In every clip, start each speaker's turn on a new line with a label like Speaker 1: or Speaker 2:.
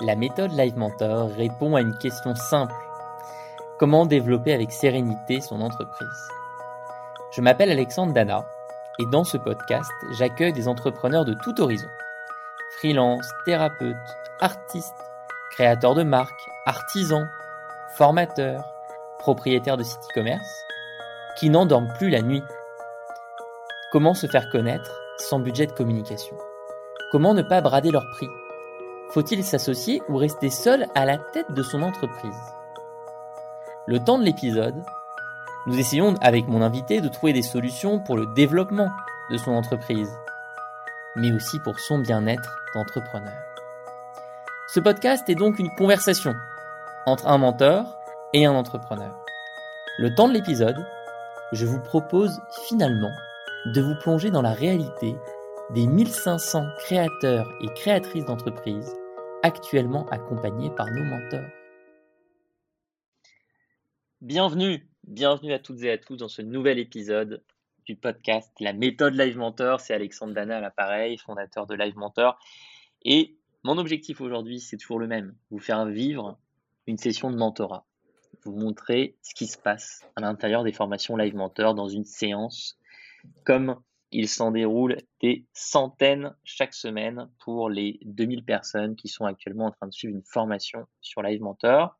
Speaker 1: La méthode Live Mentor répond à une question simple. Comment développer avec sérénité son entreprise? Je m'appelle Alexandre Dana et dans ce podcast, j'accueille des entrepreneurs de tout horizon. Freelance, thérapeutes, artistes, créateurs de marques, artisans, formateurs, propriétaires de sites e-commerce, qui n'endorment plus la nuit. Comment se faire connaître sans budget de communication? Comment ne pas brader leur prix? Faut-il s'associer ou rester seul à la tête de son entreprise? Le temps de l'épisode, nous essayons avec mon invité de trouver des solutions pour le développement de son entreprise, mais aussi pour son bien-être d'entrepreneur. Ce podcast est donc une conversation entre un mentor et un entrepreneur. Le temps de l'épisode, je vous propose finalement de vous plonger dans la réalité des 1500 créateurs et créatrices d'entreprises actuellement accompagnés par nos mentors. Bienvenue, bienvenue à toutes et à tous dans ce nouvel épisode du podcast La méthode Live Mentor. C'est Alexandre Dana à l'appareil, fondateur de Live Mentor. Et mon objectif aujourd'hui, c'est toujours le même, vous faire vivre une session de mentorat. Vous montrer ce qui se passe à l'intérieur des formations Live Mentor dans une séance comme il s'en déroule des centaines chaque semaine pour les 2000 personnes qui sont actuellement en train de suivre une formation sur Live Mentor.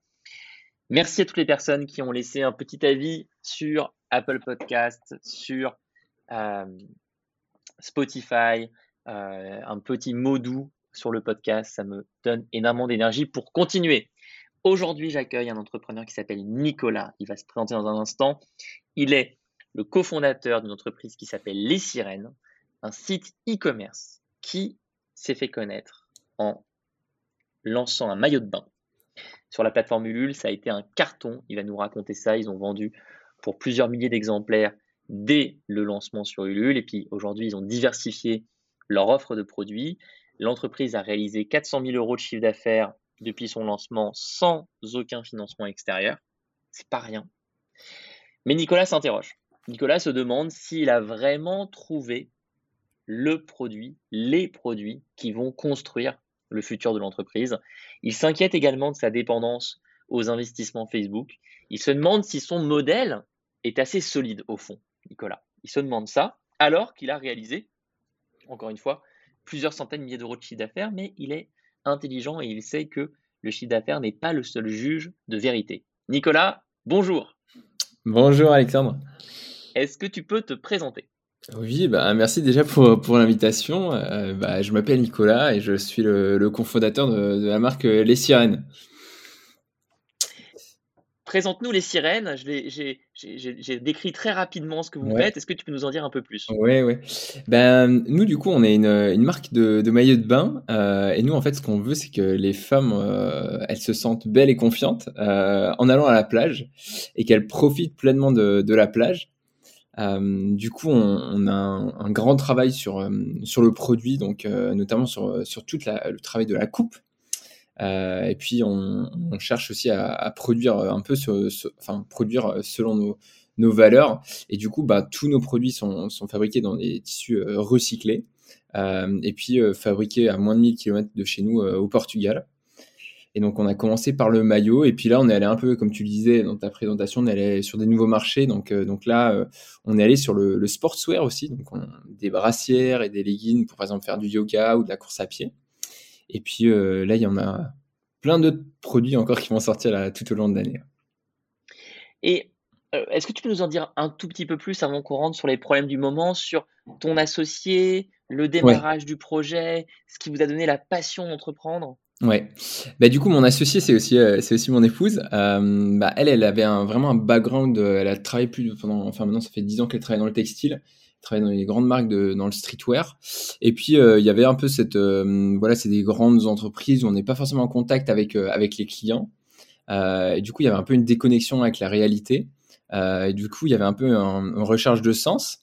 Speaker 1: Merci à toutes les personnes qui ont laissé un petit avis sur Apple Podcast, sur euh, Spotify, euh, un petit mot doux sur le podcast. Ça me donne énormément d'énergie pour continuer. Aujourd'hui, j'accueille un entrepreneur qui s'appelle Nicolas. Il va se présenter dans un instant. Il est le cofondateur d'une entreprise qui s'appelle Les Sirènes, un site e-commerce qui s'est fait connaître en lançant un maillot de bain sur la plateforme Ulule. Ça a été un carton. Il va nous raconter ça. Ils ont vendu pour plusieurs milliers d'exemplaires dès le lancement sur Ulule. Et puis aujourd'hui, ils ont diversifié leur offre de produits. L'entreprise a réalisé 400 000 euros de chiffre d'affaires depuis son lancement sans aucun financement extérieur. C'est pas rien. Mais Nicolas s'interroge. Nicolas se demande s'il a vraiment trouvé le produit, les produits qui vont construire le futur de l'entreprise. Il s'inquiète également de sa dépendance aux investissements Facebook. Il se demande si son modèle est assez solide au fond, Nicolas. Il se demande ça alors qu'il a réalisé, encore une fois, plusieurs centaines de milliers d'euros de chiffre d'affaires, mais il est intelligent et il sait que le chiffre d'affaires n'est pas le seul juge de vérité. Nicolas, bonjour.
Speaker 2: Bonjour Alexandre.
Speaker 1: Est-ce que tu peux te présenter?
Speaker 2: Oui, bah, merci déjà pour, pour l'invitation. Euh, bah, je m'appelle Nicolas et je suis le, cofondateur de, la marque euh, Les Sirènes.
Speaker 1: Présente-nous les sirènes. J'ai décrit très rapidement ce que vous faites. Est-ce que tu peux nous en dire un peu plus?
Speaker 2: Oui, oui. Ben, nous, du coup, on est une, une marque de, de maillots de bain. Euh, et nous, en fait, ce qu'on veut, c'est que les femmes, elles se sentent belles et confiantes en allant à la plage et qu'elles profitent pleinement de, de la plage. Euh, du coup, on, a un, grand travail sur, euh, sur le produit, donc euh, notamment sur, sur tout le travail de la coupe. et puis, on, cherche aussi à, produire un peu, enfin, produire selon nos, nos, valeurs. Et du coup, bah, tous nos produits sont, sont fabriqués dans des tissus recyclés. et puis, fabriqués à moins de 1000 km de chez nous au Portugal. Et donc, on a commencé par le maillot. Et puis là, on est allé un peu, comme tu le disais dans ta présentation, on est allé sur des nouveaux marchés. Donc, euh, donc là, euh, on est allé sur le, sportswear aussi. Donc, des brassières et des leggings pour, par exemple, faire du yoga ou de la course à pied. Et puis euh, là, il y en a plein d'autres produits encore qui vont sortir là, tout au long de l'année.
Speaker 1: Et est-ce que tu peux nous en dire un tout petit peu plus avant qu'on rentre sur les problèmes du moment, sur ton associé, le démarrage du projet, ce qui vous a donné la passion d'entreprendre?
Speaker 2: Ouais. Bah, du coup, mon associé, c'est aussi, euh, c'est aussi mon épouse. Euh, bah, elle, elle avait un, vraiment un background. Euh, elle a travaillé plus pendant, enfin maintenant, ça fait 10 ans qu'elle travaille dans le textile. Elle travaille dans les grandes marques de, dans le streetwear. Et puis, il y avait un peu cette, voilà, c'est des grandes entreprises où on n'est pas forcément en contact avec, avec les clients. et du coup, il y avait un peu une déconnexion avec la réalité. et du coup, il y avait un peu un, une recherche de sens.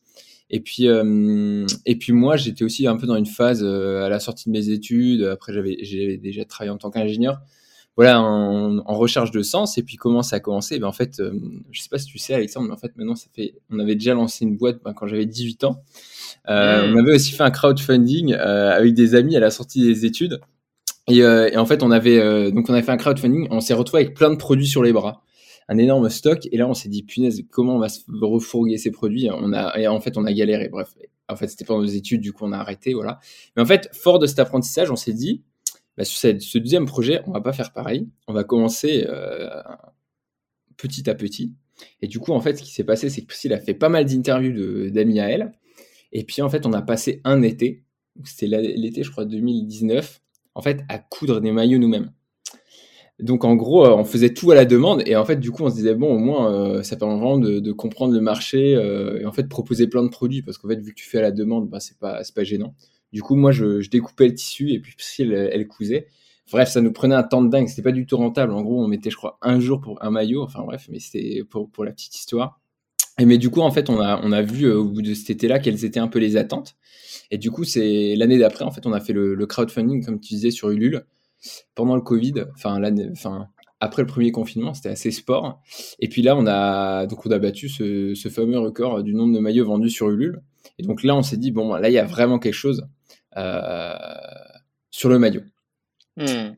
Speaker 2: Et puis, euh, et puis moi, j'étais aussi un peu dans une phase euh, à la sortie de mes études. Après, j'avais, j'ai déjà travaillé en tant qu'ingénieur. Voilà, en, en, recherche de sens. Et puis, comment ça a commencé? Ben, En fait, euh, je sais pas si tu sais, Alexandre, mais en fait, maintenant, ça fait, on avait déjà lancé une boîte ben, quand j'avais 18 ans. Euh, On avait aussi fait un crowdfunding avec des amis à la sortie des études. Et, et, en fait, on avait donc on avait fait un crowdfunding. On s'est retrouvé avec plein de produits sur les bras, un énorme stock. Et là, on s'est dit punaise, comment on va se refourguer ces produits? On a et en fait, on a galéré. Bref, en fait, c'était pendant nos études, du coup, on a arrêté, voilà. Mais en fait, fort de cet apprentissage, on s'est dit, bah, sur ce deuxième projet, on va pas faire pareil. On va commencer petit à petit. Et du coup, en fait, ce qui s'est passé, c'est que Priscille a fait pas mal d'interviews d'amis à elle. Et puis, en fait, on a passé un été, c'était l'été, je crois, 2019, en fait, à coudre des maillots nous-mêmes. Donc, en gros, euh, on faisait tout à la demande. Et en fait, du coup, on se disait, bon, au moins, euh, ça permet vraiment de, comprendre le marché euh, et en fait, proposer plein de produits. Parce qu'en fait, vu que tu fais à la demande, bah, c'est pas, pas gênant. Du coup, moi, je, découpais le tissu et puis Priscille, elle, cousait. Bref, ça nous prenait un temps de dingue. C'était pas du tout rentable. En gros, on mettait, je crois, un jour pour un maillot. Enfin bref, mais c'était pour, la petite histoire. Et mais du coup, en fait, on a, on a vu au bout de cet été-là quelles étaient un peu les attentes. Et du coup, c'est l'année d'après, en fait, on a fait le, crowdfunding, comme tu disais, sur Ulule pendant le Covid. Enfin, l'année, enfin, après le premier confinement, c'était assez sport. Et puis là, on a donc on a battu ce, ce, fameux record du nombre de maillots vendus sur Ulule. Et donc là, on s'est dit bon, là, il y a vraiment quelque chose euh, sur le maillot. Hmm.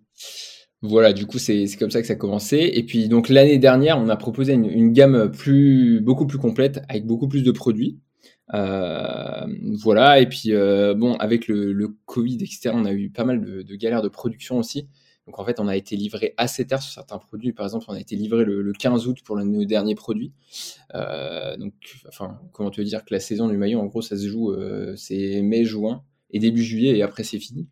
Speaker 2: Voilà, du coup, c'est comme ça que ça a commencé. Et puis, donc, l'année dernière, on a proposé une, gamme plus, beaucoup plus complète, avec beaucoup plus de produits. Euh, voilà, et puis, euh, bon, avec le, Covid, etc., on a eu pas mal de, galères de production aussi. Donc, en fait, on a été livré assez tard sur certains produits. Par exemple, on a été livré le, 15 août pour nos derniers produits. Euh, donc, enfin, comment te dire que la saison du maillot, en gros, ça se joue, c'est mai, juin et début juillet, et après, c'est fini.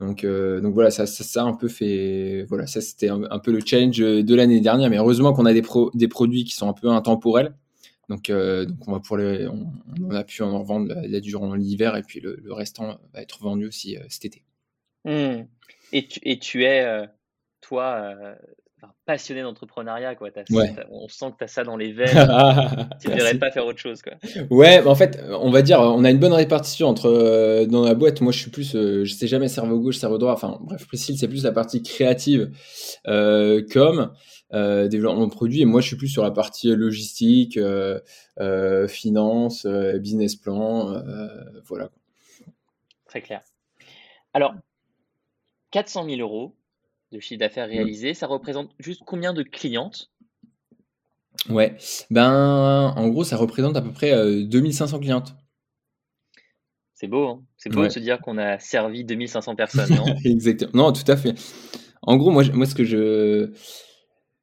Speaker 2: Donc, euh, donc voilà, ça, ça, ça, un peu fait. Voilà, ça c'était un, peu le challenge de l'année dernière. Mais heureusement qu'on a des, pro, des produits qui sont un peu intemporels. Donc, euh, donc on va pour les, on, a pu en revendre là, durant l'hiver et puis le, le, restant va être vendu aussi euh, cet été.
Speaker 1: Mmh. Et, tu, et tu es, toi, passionné d'entrepreneuriat, quoi. on sent que tu as ça dans les veines. tu ne devrais pas faire autre chose, quoi.
Speaker 2: Ouais, en fait, on va dire, on a une bonne répartition entre euh, dans la boîte. Moi, je suis plus, euh, je sais jamais cerveau gauche, cerveau droit. Enfin, bref, Priscille, c'est plus la partie créative, euh, comme développement de produit. Et moi, je suis plus sur la partie logistique, finance, business plan, voilà.
Speaker 1: Très clair. Alors, 400 000 euros, de chiffre d'affaires mmh. réalisé, ça représente juste combien de clientes?
Speaker 2: Ouais, ben en gros, ça représente à peu près 2500 euh, clientes.
Speaker 1: C'est beau, hein c'est beau de se dire qu'on a servi 2500 personnes, non?
Speaker 2: Exactement. Non, tout à fait. En gros, moi, moi, ce que je.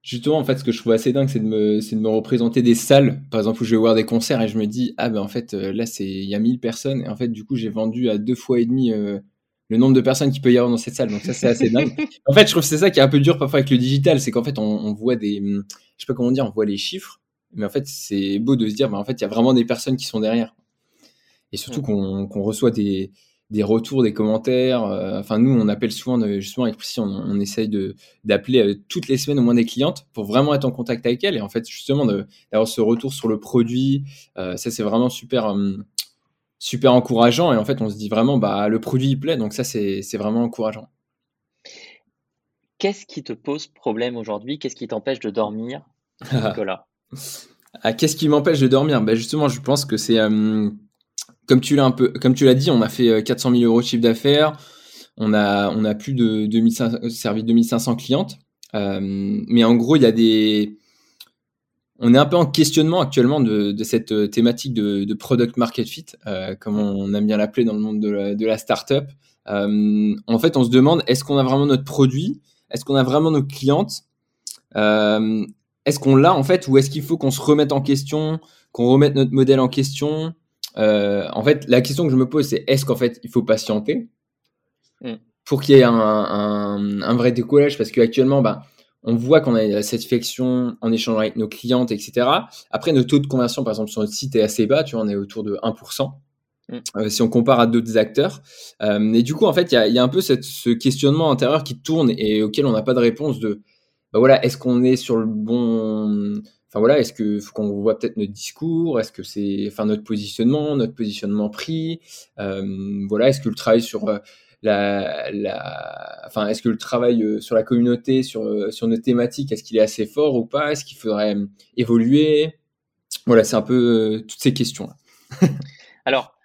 Speaker 2: Justement, en fait, ce que je trouve assez dingue, c'est de, me, de me représenter des salles, par exemple, où je vais voir des concerts et je me dis, ah ben en fait, euh, là, il y a 1000 personnes. Et en fait, du coup, j'ai vendu à deux fois et demi euh, le nombre de personnes qui peut y avoir dans cette salle. Donc ça, c'est assez dingue. En fait, je trouve que c'est ça qui est un peu dur parfois avec le digital, c'est qu'en fait, on, voit des, hum, je sais pas comment dire, on voit les chiffres, mais en fait, c'est beau de se dire, bah, en fait, il y a vraiment des personnes qui sont derrière. Et surtout qu'on reçoit des, des retours, des commentaires. Euh, enfin, nous, on appelle souvent, justement, avec Priscille, on, essaye d'appeler euh, toutes les semaines au moins des clientes pour vraiment être en contact avec elles. Et en fait, justement, d'avoir ce retour sur le produit, euh, ça, c'est vraiment super. Super encourageant. Et en fait, on se dit vraiment, bah, le produit il plaît. Donc ça, c'est vraiment encourageant.
Speaker 1: Qu'est-ce qui te pose problème aujourd'hui? Qu'est-ce qui t'empêche de dormir, Nicolas?
Speaker 2: Ah, Qu'est-ce qui m'empêche de dormir? Bah, Justement, je pense que c'est, euh, comme tu l'as un peu, comme tu l'as dit, on a fait 400 euh, 000 euros de chiffre d'affaires. On a, on a plus de 2500, servi 2500 clientes. Euh, mais en gros, il y a des, on est un peu en questionnement actuellement de, cette euh, thématique de, product market fit, euh, comme on aime bien l'appeler dans le monde de la, startup. Euh, en fait, on se demande est-ce qu'on a vraiment notre produit? Est-ce qu'on a vraiment nos clientes? Est-ce qu'on l'a en fait Ou est-ce qu'il faut qu'on se remette en question, qu'on remette notre modèle en question? En fait, la question que je me pose, c'est est-ce qu'en fait, il faut patienter mm. pour qu'il y ait un, un, vrai décollage? Parce qu'actuellement, bah, on voit qu'on a la satisfaction en échangeant avec nos clientes, etc. Après, notre taux de conversion, par exemple, sur notre site est assez bas, tu vois, on est autour de 1%. Mm. Euh, si on compare à d'autres acteurs. Euh, et du coup, en fait, il y a, un peu ce questionnement intérieur qui tourne et auquel on n'a pas de réponse de, bah voilà, est-ce qu'on est sur le bon, enfin voilà, est-ce que qu'on voit peut-être notre discours, est-ce que c'est, enfin notre positionnement, notre positionnement prix, euh, voilà, est-ce que le travail sur la, la, enfin, est-ce que le travail euh, sur la communauté, sur, euh, sur nos thématiques, est-ce qu'il est assez fort ou pas? Est-ce qu'il faudrait euh, évoluer? Voilà, c'est un peu toutes ces questions-là.
Speaker 1: Alors,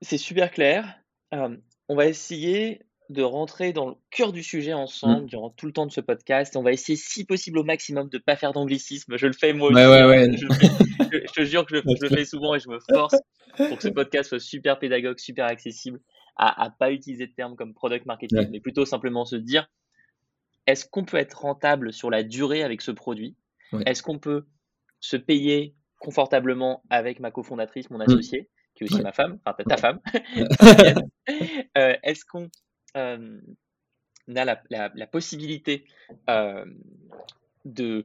Speaker 1: c'est super clair. on va essayer de rentrer dans le cœur du sujet ensemble
Speaker 2: Mm.
Speaker 1: durant tout le temps de ce podcast. On va essayer, si possible, au maximum de ne pas faire d'anglicisme. Je le fais moi
Speaker 2: Ouais,
Speaker 1: aussi.
Speaker 2: ouais,
Speaker 1: hein.
Speaker 2: ouais.
Speaker 1: Je, te jure que je, le fais souvent et je me force pour que ce podcast soit super pédagogue, super accessible, à ne pas utiliser de termes comme product marketing, mais plutôt simplement se dire est-ce qu'on peut être rentable sur la durée avec ce produit? Est-ce qu'on peut se payer confortablement avec ma cofondatrice, mon associé, qui est aussi ma femme, enfin ta, femme. Euh, Est-ce qu'on euh, a la, la- la possibilité euh, de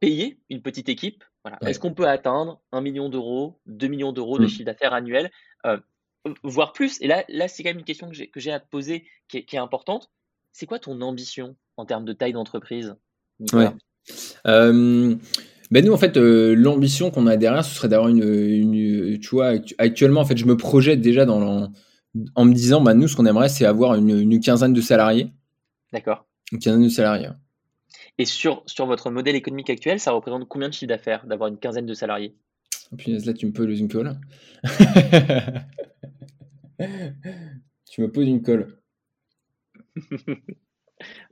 Speaker 1: payer une petite équipe voilà.
Speaker 2: Ouais.
Speaker 1: Est-ce qu'on peut atteindre 1 million d'euros, 2 millions d'euros de
Speaker 2: Mm.
Speaker 1: chiffre d'affaires annuel, euh, voire plus? Et là, là c'est quand même une question que j'ai à te poser qui est, qui est importante. C'est quoi ton ambition en termes de taille d'entreprise
Speaker 2: Ouais. Euh, ben nous, en fait, euh, l'ambition qu'on a derrière, ce serait d'avoir une, une- Tu vois, actu- actuellement, en fait, je me projette déjà dans en me disant, bah, nous, ce qu'on aimerait, c'est avoir une, une quinzaine de salariés.
Speaker 1: D'accord.
Speaker 2: Une quinzaine de salariés.
Speaker 1: Et sur, sur votre modèle économique actuel, ça représente combien de chiffre d'affaires d'avoir une quinzaine de salariés?
Speaker 2: Puis là, tu me poses une colle. tu me poses une colle.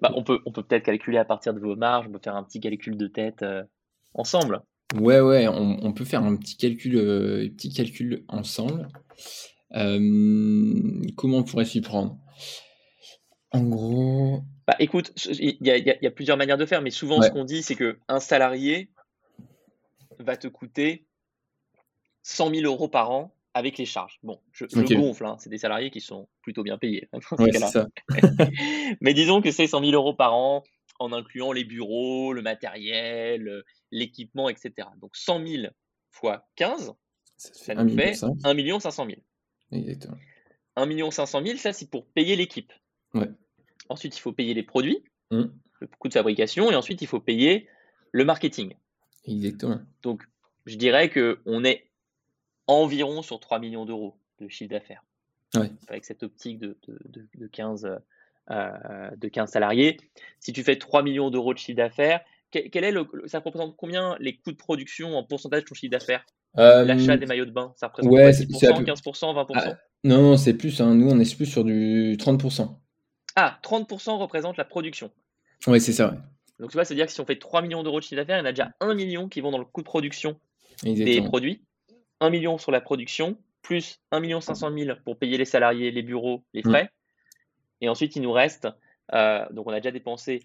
Speaker 1: Bah, on peut on peut peut-être calculer à partir de vos marges, on peut faire un petit calcul de tête euh, ensemble.
Speaker 2: Ouais, ouais, on, on peut faire un petit calcul, euh, petit calcul ensemble. Euh, comment on pourrait s'y prendre? En gros,
Speaker 1: Bah, écoute, ce- il y y y a plusieurs manières de faire, mais souvent ce
Speaker 2: Ouais.
Speaker 1: qu'on dit, c'est que un salarié va te coûter 100 000 euros par an avec les charges. Bon, je, je gonfle, hein, c'est des salariés qui sont plutôt bien payés hein,
Speaker 2: ouais, ça.
Speaker 1: Mais disons que c'est 100 000 euros par an en incluant les bureaux, le matériel, euh, l'équipement, etc. Donc 100 000 fois 15,
Speaker 2: Ça
Speaker 1: ça
Speaker 2: fait
Speaker 1: nous
Speaker 2: 1 million
Speaker 1: fait
Speaker 2: cinq.
Speaker 1: 1 500 000.
Speaker 2: Exactement.
Speaker 1: 1 500 000, ça c'est pour payer l'équipe.
Speaker 2: Ouais.
Speaker 1: Ensuite, il faut payer les produits,
Speaker 2: Mm.
Speaker 1: le coût de fabrication, et ensuite il faut payer le marketing.
Speaker 2: Exactement.
Speaker 1: Donc, je dirais qu'on est environ sur 3 millions d'euros de chiffre d'affaires.
Speaker 2: Ouais.
Speaker 1: Avec cette optique de, de, de- de 15, euh, de 15 salariés. Si tu fais 3 millions d'euros de chiffre d'affaires, quel, quel est le, ça représente combien les coûts de production en pourcentage de ton chiffre d'affaires? L'achat des maillots de bain, ça représente
Speaker 2: ouais,
Speaker 1: quoi,
Speaker 2: c'est-
Speaker 1: 10%,
Speaker 2: c'est à peu-
Speaker 1: 15%, 20%
Speaker 2: Ah, non, non, c'est plus. hein, nous, on est plus sur du 30%.
Speaker 1: Ah, 30% représente la production.
Speaker 2: Ouais, c'est ça. ouais.
Speaker 1: Donc tu vois, c'est-à-dire que si on fait 3 millions d'euros de chiffre d'affaires, il y en a déjà 1 million qui vont dans le coût de production des produits, 1 million sur la production, plus 1 million 500 000 pour payer les salariés, les bureaux, les
Speaker 2: Mm.
Speaker 1: frais. Et ensuite, il nous reste, euh, donc on a déjà dépensé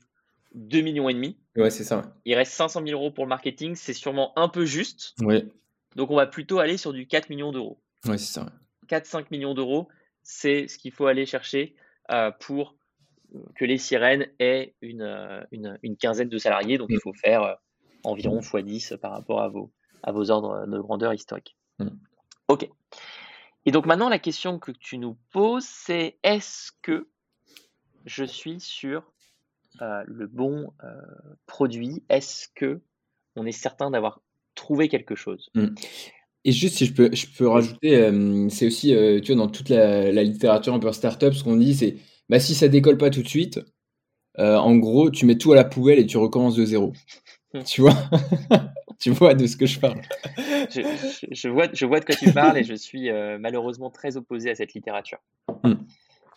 Speaker 1: 2 millions et demi.
Speaker 2: Ouais, c'est ça.
Speaker 1: Il reste 500 000 euros pour le marketing, c'est sûrement un peu juste.
Speaker 2: Ouais,
Speaker 1: Donc on va plutôt aller sur du 4 millions d'euros.
Speaker 2: ouais c'est ça. ouais.
Speaker 1: 4-5 millions d'euros, c'est ce qu'il faut aller chercher euh, pour que les sirènes aient une, euh, une, une quinzaine de salariés. Donc il faut faire euh, environ x10 par rapport à vos, à vos ordres de grandeur historiques.
Speaker 2: Mm.
Speaker 1: Ok. Et donc maintenant, la question que tu nous poses, c'est est-ce que je suis sur euh, le bon produit? Est-ce que on est certain d'avoir trouvé quelque chose
Speaker 2: Et juste si je peux, je peux rajouter, euh, c'est aussi, euh, tu vois, dans toute la, la littérature un peu startup, ce qu'on dit, c'est, bah, si ça décolle pas tout de suite, euh, en gros, tu mets tout à la poubelle et tu recommences de zéro.
Speaker 1: Hmm.
Speaker 2: tu vois? Tu vois de ce que je parle?
Speaker 1: je, je- je vois, je vois de quoi tu parles et je suis malheureusement très opposé à cette littérature.
Speaker 2: Mm.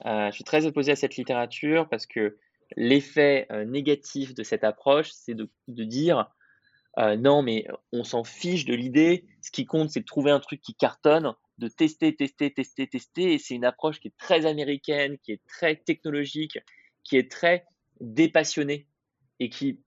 Speaker 1: Je suis très opposé à cette littérature parce que l'effet négatif de cette approche, c'est de, de dire euh, non, mais on s'en fiche de l'idée. Ce qui compte, c'est de trouver un truc qui cartonne, de tester, tester, tester, tester. Et c'est une approche qui est très américaine, qui est très technologique, qui est très dépassionnée et qui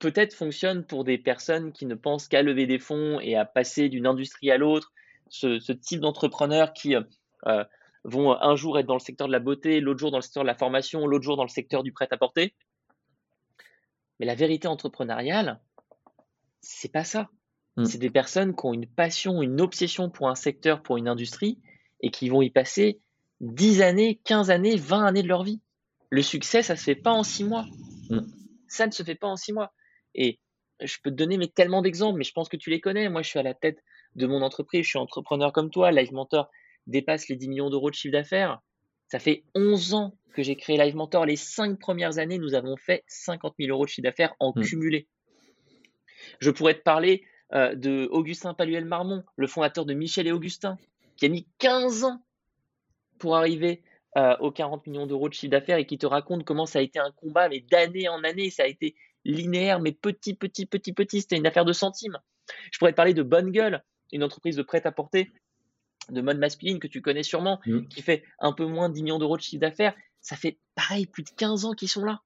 Speaker 1: peut-être fonctionne pour des personnes qui ne pensent qu'à lever des fonds et à passer d'une industrie à l'autre. Ce, type d'entrepreneurs qui euh, euh, vont un jour être dans le secteur de la beauté, l'autre jour dans le secteur de la formation, l'autre jour dans le secteur du prêt-à-porter. Mais la vérité entrepreneuriale, c'est pas ça.
Speaker 2: Mm.
Speaker 1: C'est des personnes qui ont une passion, une obsession pour un secteur, pour une industrie, et qui vont y passer 10 années, 15 années, 20 années de leur vie. Le succès, ça se fait pas en 6 mois.
Speaker 2: Mm.
Speaker 1: Ça ne se fait pas en 6 mois. Et je peux te donner mais, tellement d'exemples, mais je pense que tu les connais. Moi, je suis à la tête de mon entreprise, je suis entrepreneur comme toi. Live Mentor dépasse les 10 millions d'euros de chiffre d'affaires. Ça fait 11 ans que j'ai créé Live Mentor. Les 5 premières années, nous avons fait 50 000 euros de chiffre d'affaires en
Speaker 2: Mm.
Speaker 1: cumulé. Je pourrais te parler euh, de Augustin Paluel-Marmont, le fondateur de Michel et Augustin, qui a mis 15 ans pour arriver aux 40 millions d'euros de chiffre d'affaires et qui te raconte comment ça a été un combat, mais d'année en année, ça a été linéaire, mais petit, petit, petit, petit, c'était une affaire de centimes. Je pourrais te parler de Bonne Gueule, une entreprise de prêt-à-porter de mode masculine que tu connais sûrement, mmh. qui fait un peu moins de 10 millions d'euros de chiffre d'affaires. Ça fait pareil, plus de 15 ans qu'ils sont là.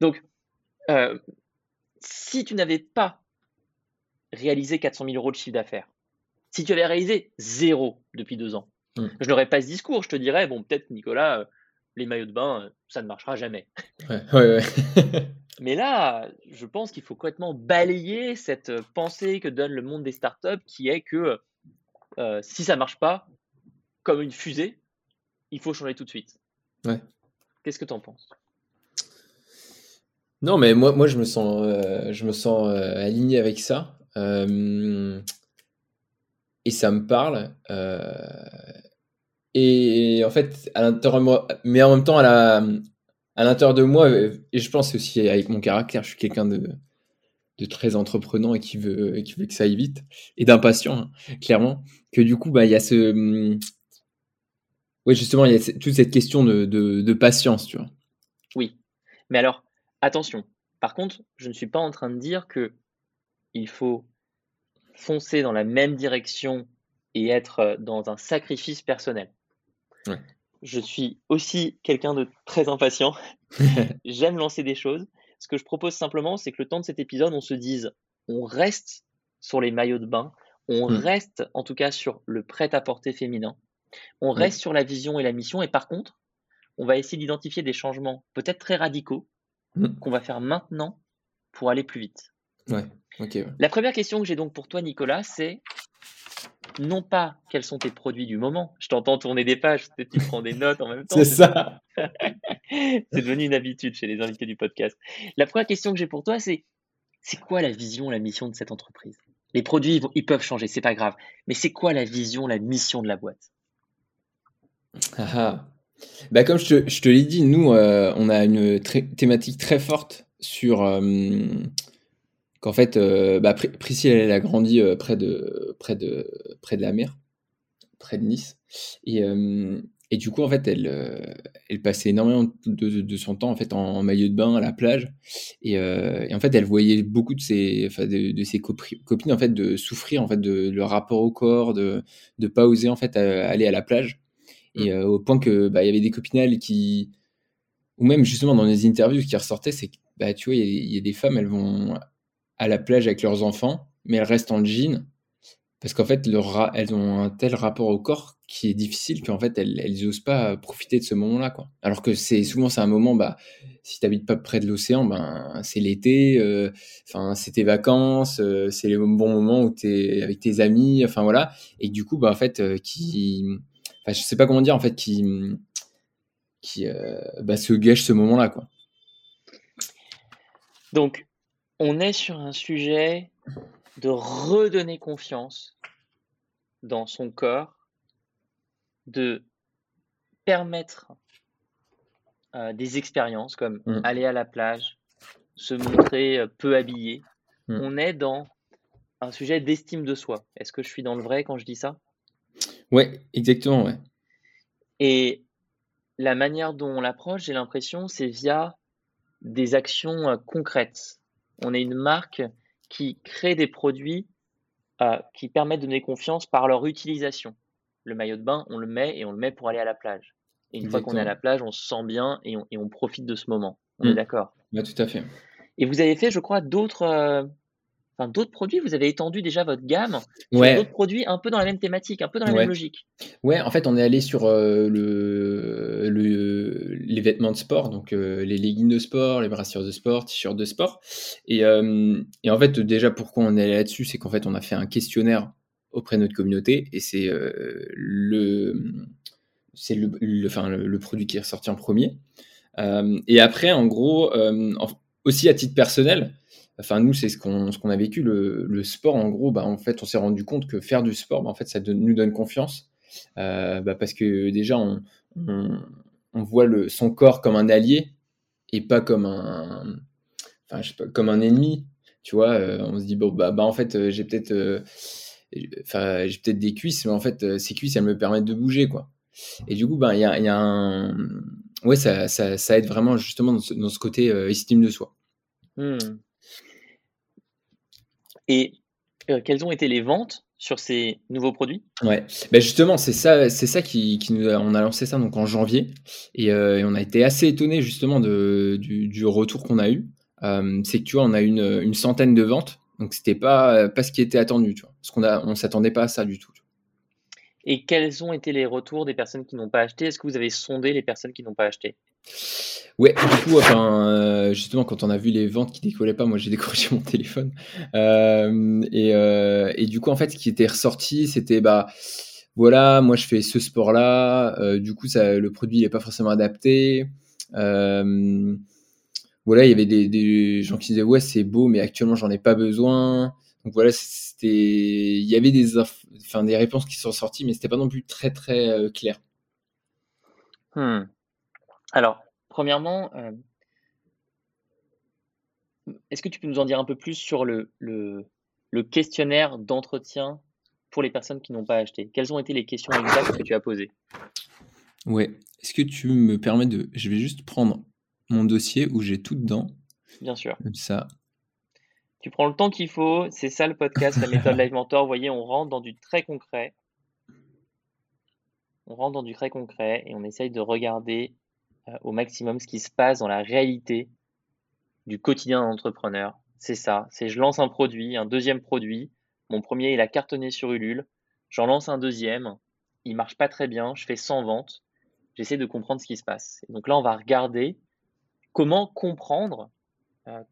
Speaker 1: Donc, euh, si tu n'avais pas réalisé 400 000 euros de chiffre d'affaires, si tu avais réalisé zéro depuis deux ans, mmh. je n'aurais pas ce discours. Je te dirais, bon, peut-être, Nicolas, euh, les maillots de bain, euh, ça ne marchera jamais. Mais là, je pense qu'il faut complètement balayer cette pensée que donne le monde des startups qui est que si ça ne marche pas, comme une fusée, il faut changer tout de suite. Qu'est-ce que tu en penses?
Speaker 2: Non, mais moi, moi je me sens, je me sens aligné avec ça. et ça me parle. et en fait, à l'intérieur, mais en même temps, à l'intérieur de moi, euh, et je pense aussi avec mon caractère, je suis quelqu'un de, de très entreprenant et qui veut, qui veut que ça aille vite, et d'impatient, hein, clairement, que du coup, bah, il y a ce. Oui, justement, il y a toute cette question de, de, de, patience, tu vois.
Speaker 1: Oui. Mais alors, attention. Par contre, je ne suis pas en train de dire que il faut foncer dans la même direction et être euh, dans un sacrifice personnel. Ouais je suis aussi quelqu'un de très impatient. J'aime lancer des choses. Ce que je propose simplement, c'est que le temps de cet épisode, on se dise, on reste sur les maillots de bain, on hmm. reste en tout cas sur le prêt-à-porter féminin, on reste sur la vision et la mission, et par contre, on va essayer d'identifier des changements peut-être très radicaux hmm. qu'on va faire maintenant pour aller plus vite.
Speaker 2: Ouais.
Speaker 1: La première question que j'ai donc pour toi, Nicolas, c'est non pas quels sont tes produits du moment. Je t'entends tourner des pages, tu prends des notes en même temps.
Speaker 2: C'est ça.
Speaker 1: c'est devenu une habitude chez les invités du podcast. La première question que j'ai pour toi, c'est c'est quoi la vision, la mission de cette entreprise? Les produits, ils, peuvent changer, c'est pas grave. Mais c'est quoi la vision, la mission de la boîte?
Speaker 2: Ah, ah. Bah, comme je te, l'ai dit, nous, euh, on a une thématique très forte sur euh, qu'en fait, euh, bah, Priscille, elle, a grandi euh, près, de, près, de, près de la mer, près de Nice. Et, euh, du coup, en fait, elle, passait énormément de, son temps en, fait, en, maillot de bain à la plage. Et, en fait, elle voyait beaucoup de, ses copines en fait, de souffrir en fait, de leur rapport au corps, de ne pas oser en fait, aller à la plage. Et mmh. au point que bah, il y avait des copines qui, ou même justement dans les interviews qui ressortaient, c'est que bah, tu vois, il y, y, a des femmes, elles vont à la plage avec leurs enfants, mais elles restent en jean parce qu'en fait, leur elles ont un tel rapport au corps qui est difficile qu'en fait, elles, n'osent pas profiter de ce moment-là, quoi. Alors que c'est souvent c'est un moment, bah, si t'habites pas près de l'océan, ben c'est l'été, euh, c'est tes vacances, euh, c'est les bons moments où t'es avec tes amis, enfin voilà, et du coup, bah en fait, euh, qui, enfin je sais pas comment dire, en fait, qui, qui, bah, se gâche ce moment-là, quoi.
Speaker 1: Donc, on est sur un sujet de redonner confiance dans son corps, de permettre euh, des expériences comme mmh. aller à la plage, se montrer euh, peu habillé. Mmh. On est dans un sujet d'estime de soi. Est-ce que je suis dans le vrai quand je dis ça?
Speaker 2: Ouais, exactement, ouais.
Speaker 1: Et la manière dont on l'approche, j'ai l'impression, c'est via des actions euh, concrètes on est une marque qui crée des produits euh, qui permettent de donner confiance par leur utilisation. Le maillot de bain, on le met et on le met pour aller à la plage. Et une fois qu'on est à la plage, on se sent bien et on, profite de ce moment. On est mmh. d'accord
Speaker 2: bah, Tout à fait.
Speaker 1: Et vous avez fait, je crois, d'autres euh, enfin, d'autres produits Vous avez étendu déjà votre gamme sur d'autres produits un peu dans la même thématique, un peu dans la même logique
Speaker 2: Ouais, en fait, on est allé sur euh, le, le, les vêtements de sport, donc euh, les leggings de sport, les brassières de sport, t-shirts de sport. Et, euh, et, en fait, déjà, pourquoi on est allé là-dessus C'est qu'en fait, on a fait un questionnaire auprès de notre communauté et c'est le c'est le, enfin, le, produit qui est ressorti en premier. et après, en gros, aussi à titre personnel, Enfin, nous, c'est ce qu'on ce qu'on a vécu. Le, sport, en gros, bah, en fait, on s'est rendu compte que faire du sport, bah, en fait, ça nous donne confiance. Euh, bah, parce que déjà, on, on, voit le, son corps comme un allié et pas comme un, enfin, comme un ennemi. Tu vois, euh, on se dit, bon, bah, bah en fait, euh, j'ai peut-être j'ai peut-être des cuisses, mais en fait, ces cuisses, elles me permettent de bouger, quoi. Et du coup, ben, il y a, y a un. Ouais, ça, ça, aide vraiment justement dans ce, côté estime de soi.
Speaker 1: Hmm. Et euh, quelles ont été les ventes sur ces nouveaux produits?
Speaker 2: Ouais, ben justement, c'est ça, c'est ça qui, qui, nous a, on a lancé ça donc en janvier. Et, euh, et on a été assez étonné justement de, du, du retour qu'on a eu. Euh, c'est que tu vois, on a une, une centaine de ventes, donc c'était pas pas ce qui était attendu, tu vois, parce qu'on a, on s'attendait pas à ça du tout.
Speaker 1: Et quels ont été les retours des personnes qui n'ont pas acheté? Est-ce que vous avez sondé les personnes qui n'ont pas acheté?
Speaker 2: Ouais, du coup, enfin, euh, justement, quand on a vu les ventes qui décollaient pas, moi j'ai décroché mon téléphone. Euh, et, euh, et, du coup, en fait, ce qui était ressorti, c'était bah voilà, moi je fais ce sport-là. Du coup, ça, le produit n'est pas forcément adapté. Voilà, il y avait des, gens qui disaient ouais, c'est beau, mais actuellement j'en ai pas besoin. Donc voilà, c'était, il y avait des, enfin, des réponses qui sont sorties, mais c'était pas non plus très très clair.
Speaker 1: Hmm. Alors, premièrement, euh, est-ce que tu peux nous en dire un peu plus sur le, le, le questionnaire d'entretien pour les personnes qui n'ont pas acheté? Quelles ont été les questions exactes que tu as posées?
Speaker 2: Ouais. Est-ce que tu me permets de, je vais juste prendre mon dossier où j'ai tout dedans.
Speaker 1: Bien sûr.
Speaker 2: Comme ça,
Speaker 1: tu prends le temps qu'il faut. C'est ça le podcast, la méthode Live Mentor. Vous voyez, on rentre dans du très concret. On rentre dans du très concret et on essaye de regarder au maximum ce qui se passe dans la réalité du quotidien d'un entrepreneur. C'est ça. C'est je lance un produit, un deuxième produit. Mon premier, il a cartonné sur Ulule. J'en lance un deuxième. Il marche pas très bien. Je fais 100 ventes. J'essaie de comprendre ce qui se passe. Et donc là, on va regarder comment comprendre euh,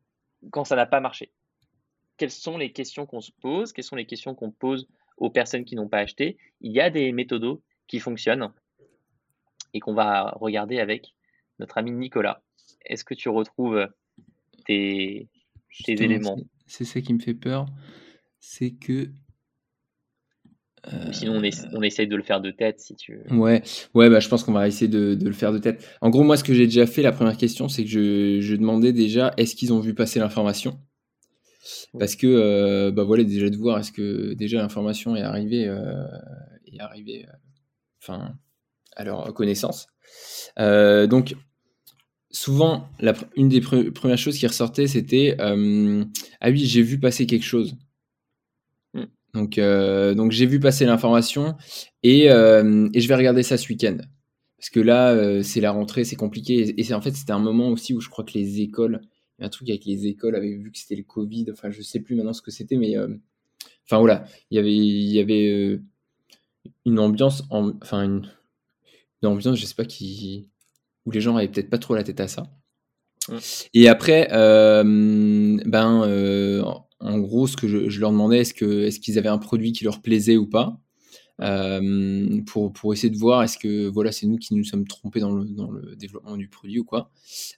Speaker 1: quand ça n'a pas marché quelles sont les questions qu'on se pose, quelles sont les questions qu'on pose aux personnes qui n'ont pas acheté? Il y a des méthodos qui fonctionnent et qu'on va regarder avec notre ami Nicolas. Est-ce que tu retrouves tes, tes éléments?
Speaker 2: C'est ça qui me fait peur, c'est que
Speaker 1: Sinon, on, essaie, on, essaye de le faire de tête si tu veux.
Speaker 2: Ouais, ouais bah, je pense qu'on va essayer de, de, le faire de tête. En gros, moi, ce que j'ai déjà fait, la première question, c'est que je, je demandais déjà est-ce qu'ils ont vu passer l'information? Parce que euh, bah voilà déjà de voir est-ce que déjà l'information est arrivée euh, est arrivée euh, enfin à leur connaissance euh, donc souvent la, une des pre premières choses qui ressortait c'était euh, ah oui j'ai vu passer quelque chose mmh. donc donc j'ai vu passer l'information et, et je vais regarder ça ce week-end parce que là c'est la rentrée c'est compliqué et en fait c'était un moment aussi où je crois que les écoles un truc avec les écoles, avait vu que c'était le Covid. Enfin, je sais plus maintenant ce que c'était, mais euh, enfin voilà, il y avait, il y avait euh, une ambiance, en, enfin une, une, ambiance, je sais pas qui, où les gens avaient peut-être pas trop la tête à ça. Mmh. Et après, euh, ben, euh, en gros, ce que je, je leur demandais, est-ce que, est-ce qu'ils avaient un produit qui leur plaisait ou pas euh, pour, pour essayer de voir est-ce que voilà c'est nous qui nous sommes trompés dans le, dans le développement du produit ou quoi.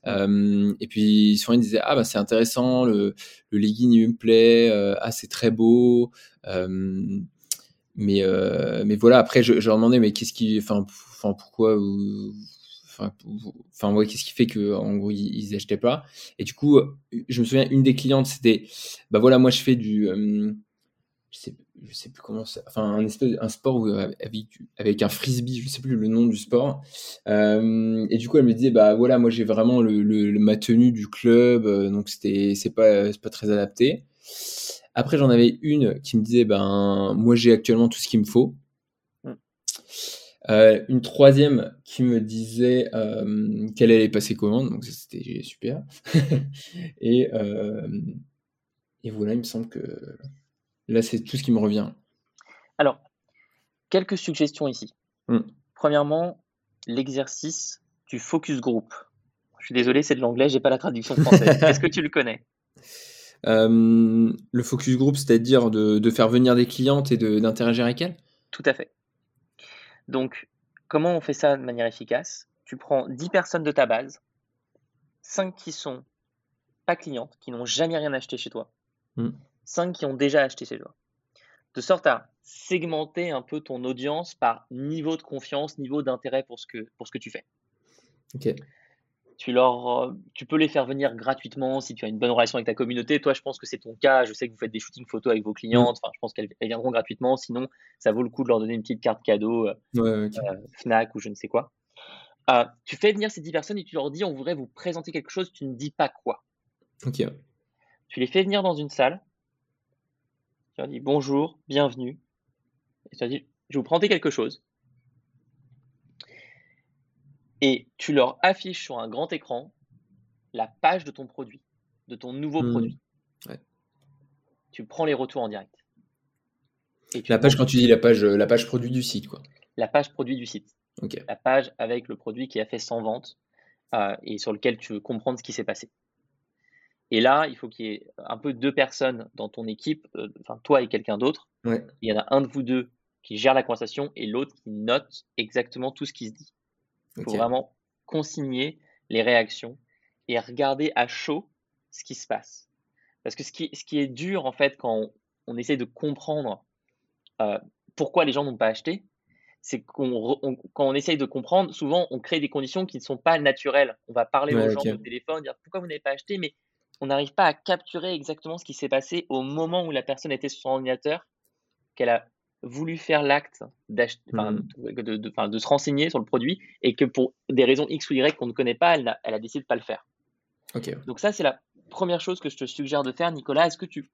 Speaker 2: Et puis souvent ils disaient ah bah c'est intéressant, le, le legging il me plaît, ah c'est très beau. Mais mais voilà après je, je, leur demandais mais qu'est-ce qui enfin enfin pourquoi enfin enfin ouais qu'est-ce qui fait que en gros ils, achetaient pas? Et du coup je me souviens une des clientes c'était bah voilà moi je fais du je sais je sais plus comment ça, enfin un sport où, avec, un frisbee, je sais plus le nom du sport. Euh, et du coup, elle me disait, bah voilà, moi j'ai vraiment le, ma tenue du club, euh, donc c'était, c'est pas, pas très adapté. Après, j'en avais une qui me disait, ben moi j'ai actuellement tout ce qu'il me faut. Euh, une troisième qui me disait euh, qu'elle allait passer commande, donc c'était super. et, euh, et voilà, il me semble que Là, c'est tout ce qui me revient.
Speaker 1: Alors, quelques suggestions ici. Mm. Premièrement, l'exercice du focus group. Je suis désolé, c'est de l'anglais, j'ai pas la traduction française. Est-ce que tu le connais?
Speaker 2: Le focus group, c'est-à-dire de, de, faire venir des clientes et d'interagir avec elles?
Speaker 1: Tout à fait. Donc, comment on fait ça de manière efficace? Tu prends 10 personnes de ta base, 5 qui sont pas clientes, qui n'ont jamais rien acheté chez toi, mm. 5 qui ont déjà acheté ces joueurs. De sorte à segmenter un peu ton audience par niveau de confiance, niveau d'intérêt pour, ce que, pour ce que tu fais. Tu, leur, tu peux les faire venir gratuitement si tu as une bonne relation avec ta communauté. Toi, je pense que c'est ton cas. Je sais que vous faites des shootings photos avec vos clientes. Enfin, je pense qu'elles viendront gratuitement. Sinon, ça vaut le coup de leur donner une petite carte cadeau, Fnac ou je ne sais quoi. tu fais venir ces 10 personnes et tu leur dis on voudrait vous présenter quelque chose. Tu ne dis pas quoi.
Speaker 2: Ok.
Speaker 1: Tu les fais venir dans une salle. Tu leur dis bonjour, bienvenue. Et tu leur dis je vais vous présenter quelque chose et tu leur affiches sur un grand écran la page de ton produit, de ton nouveau mmh. produit. Tu prends les retours en direct.
Speaker 2: la page, quand tu dis la page, euh, la page produit du site, quoi.
Speaker 1: La page produit du site. La page avec le produit qui a fait 100 ventes euh, et sur lequel tu veux comprendre ce qui s'est passé. Et là, il faut qu'il y ait un peu deux personnes dans ton équipe, euh, enfin toi et quelqu'un d'autre. Il y en a un de vous deux qui gère la conversation et l'autre qui note exactement tout ce qui se dit. Il faut vraiment consigner les réactions et regarder à chaud ce qui se passe. Parce que ce qui, ce qui est dur, en fait, quand on, essaie de comprendre euh, pourquoi les gens n'ont pas acheté, c'est qu'on quand on essaye de comprendre, souvent on crée des conditions qui ne sont pas naturelles. On va parler aux gens au téléphone, dire pourquoi vous n'avez pas acheté, mais on n'arrive pas à capturer exactement ce qui s'est passé au moment où la personne était sur son ordinateur, qu'elle a voulu faire l'acte mmh. de, de, se renseigner sur le produit et que pour des raisons X ou Y qu'on ne connaît pas, elle a, elle a décidé de pas le faire. Donc ça, c'est la première chose que je te suggère de faire, Nicolas. Est-ce que, tu,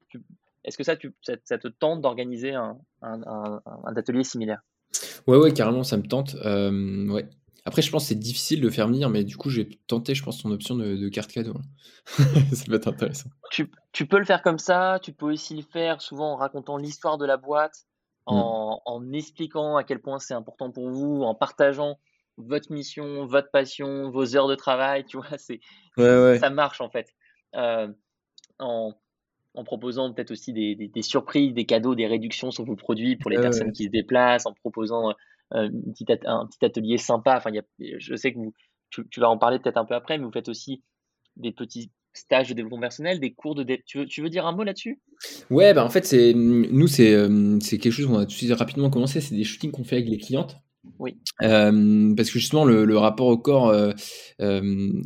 Speaker 1: est-ce que ça, tu, ça, te tente d'organiser un, un, atelier similaire?
Speaker 2: Ouais, ouais, carrément, ça me tente. Euh, ouais. Après, je pense que c'est difficile de faire venir, mais du coup, j'ai tenté, je pense, ton option de, carte cadeau. ça peut être intéressant.
Speaker 1: Tu, tu, peux le faire comme ça, tu peux aussi le faire souvent en racontant l'histoire de la boîte. Mmh. en, expliquant à quel point c'est important pour vous, en partageant votre mission, votre passion, vos heures de travail, tu vois, c'est ça marche en fait. Euh, en, proposant peut-être aussi des, surprises, des cadeaux, des réductions sur vos produits pour les personnes qui se déplacent, en proposant euh, un petit atelier sympa. Enfin, je sais que vous, tu, tu vas en parler peut-être un peu après, mais vous faites aussi des petits stage de développement personnel, des cours de... Tu veux, tu veux dire un mot là-dessus?
Speaker 2: Ouais, bah en fait, c'est nous, c'est euh, c'est quelque chose qu'on a tout de suite rapidement commencé, c'est des shootings qu'on fait avec les clientes.
Speaker 1: Oui.
Speaker 2: Euh, parce que justement, le, rapport au corps euh,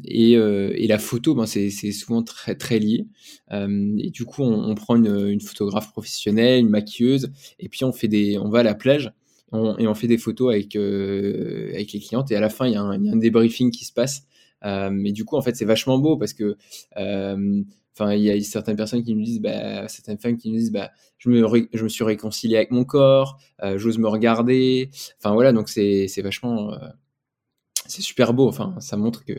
Speaker 2: et, et, la photo, ben, c'est souvent très, très lié. et du coup, on, prend une, une, photographe professionnelle, une maquilleuse, et puis on, fait des, on va à la plage et on fait des photos avec, avec les clientes. Et à la fin, il y, a un, il y a un débriefing qui se passe mais du coup, en fait, c'est vachement beau parce que euh, enfin il y a certaines personnes qui nous disent bah, certaines femmes qui nous disent bah je me je me suis réconcilié avec mon corps euh, j'ose me regarder. Enfin voilà donc c'est c'est vachement c'est super beau. Enfin ça montre que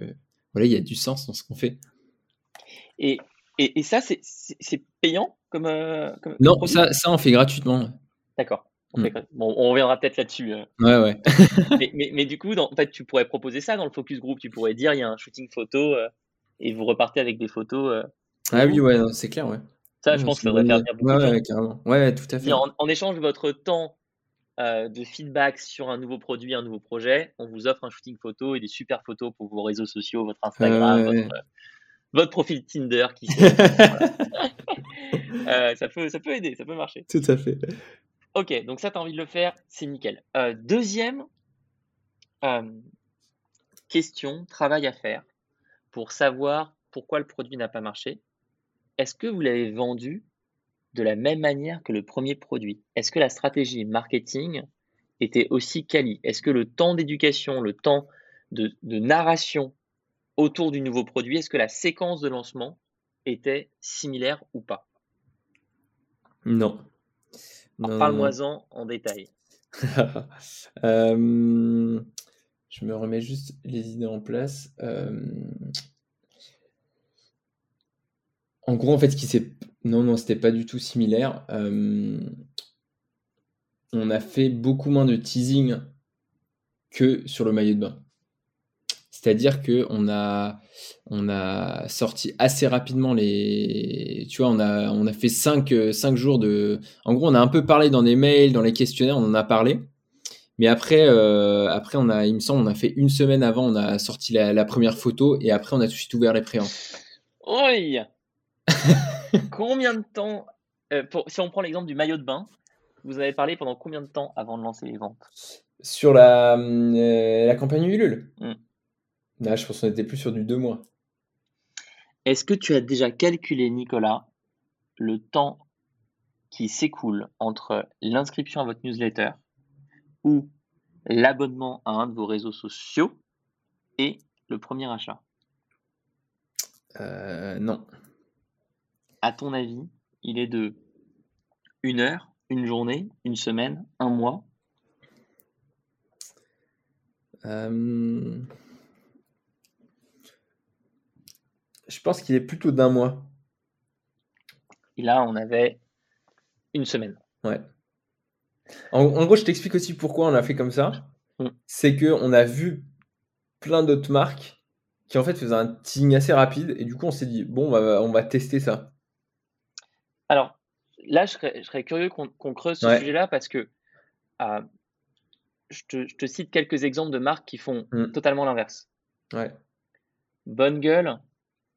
Speaker 2: voilà il y a du sens dans ce qu'on fait.
Speaker 1: Et, et, et ça c'est c'est payant comme, comme
Speaker 2: non ça ça on fait gratuitement
Speaker 1: d'accord Mm. Bon, on reviendra peut-être là-dessus.
Speaker 2: Euh. Ouais, ouais.
Speaker 1: mais, mais, du coup, dans, en fait, tu pourrais proposer ça dans le focus group. Tu pourrais dire il y a un shooting photo euh, et vous repartez avec des photos. Euh,
Speaker 2: ah oui, ouais, c'est clair, ouais.
Speaker 1: Ça, je pense que ça devrait faire venir beaucoup
Speaker 2: ouais, de carrément. Ouais, tout à fait.
Speaker 1: En, échange de votre temps de feedback sur un nouveau produit, un nouveau projet, on vous offre un shooting photo et des super photos pour vos réseaux sociaux, votre Instagram, votre, votre, profil Tinder. Qui ça, peut, ça peut aider, ça peut marcher.
Speaker 2: Tout à fait.
Speaker 1: Ok, donc ça, tu as envie de le faire, c'est nickel. Euh, deuxième euh, question, travail à faire pour savoir pourquoi le produit n'a pas marché. Est-ce que vous l'avez vendu de la même manière que le premier produit? Est-ce que la stratégie marketing était aussi quali? Est-ce que le temps d'éducation, le temps de, de narration autour du nouveau produit, est-ce que la séquence de lancement était similaire ou pas?
Speaker 2: Non.
Speaker 1: Parle-moi-en en détail.
Speaker 2: Euh, je me remets juste les idées en place. Euh, en gros, en fait, ce qui s'est. Non, non, c'était pas du tout similaire. Euh, on a fait beaucoup moins de teasing que sur le maillot de bain. C'est-à-dire que on a, on a sorti assez rapidement les. Tu vois, on a, on a fait 5 cinq, jours de. En gros, on a un peu parlé dans des mails, dans les questionnaires, on en a parlé. Mais après, euh, après on a, il me semble, on a fait une semaine avant, on a sorti la, première photo et après, on a tout de suite ouvert les préventes.
Speaker 1: Oui Combien de temps euh, Si on prend l'exemple du maillot de bain, vous avez parlé pendant combien de temps avant de lancer les ventes?
Speaker 2: Sur la, euh, la campagne Ulule? Mmh. Là, je pense qu'on était plus sur du deux mois.
Speaker 1: Est-ce que tu as déjà calculé, Nicolas, le temps qui s'écoule entre l'inscription à votre newsletter ou l'abonnement à un de vos réseaux sociaux et le premier achat?
Speaker 2: Euh, Non.
Speaker 1: À ton avis, il est de une heure, une journée, une semaine, un mois?
Speaker 2: Euh, Je pense qu'il est plutôt d'un mois.
Speaker 1: Et là, on avait une semaine.
Speaker 2: Ouais. En, gros, je t'explique aussi pourquoi on a fait comme ça. Mm. C'est que on a vu plein d'autres marques qui en fait faisaient un teasing assez rapide et du coup on s'est dit bon on va, tester ça.
Speaker 1: Alors là je serais, curieux qu'on creuse ce sujet-là parce que euh, je, te, cite quelques exemples de marques qui font mm. totalement l'inverse.
Speaker 2: Ouais.
Speaker 1: Bonne gueule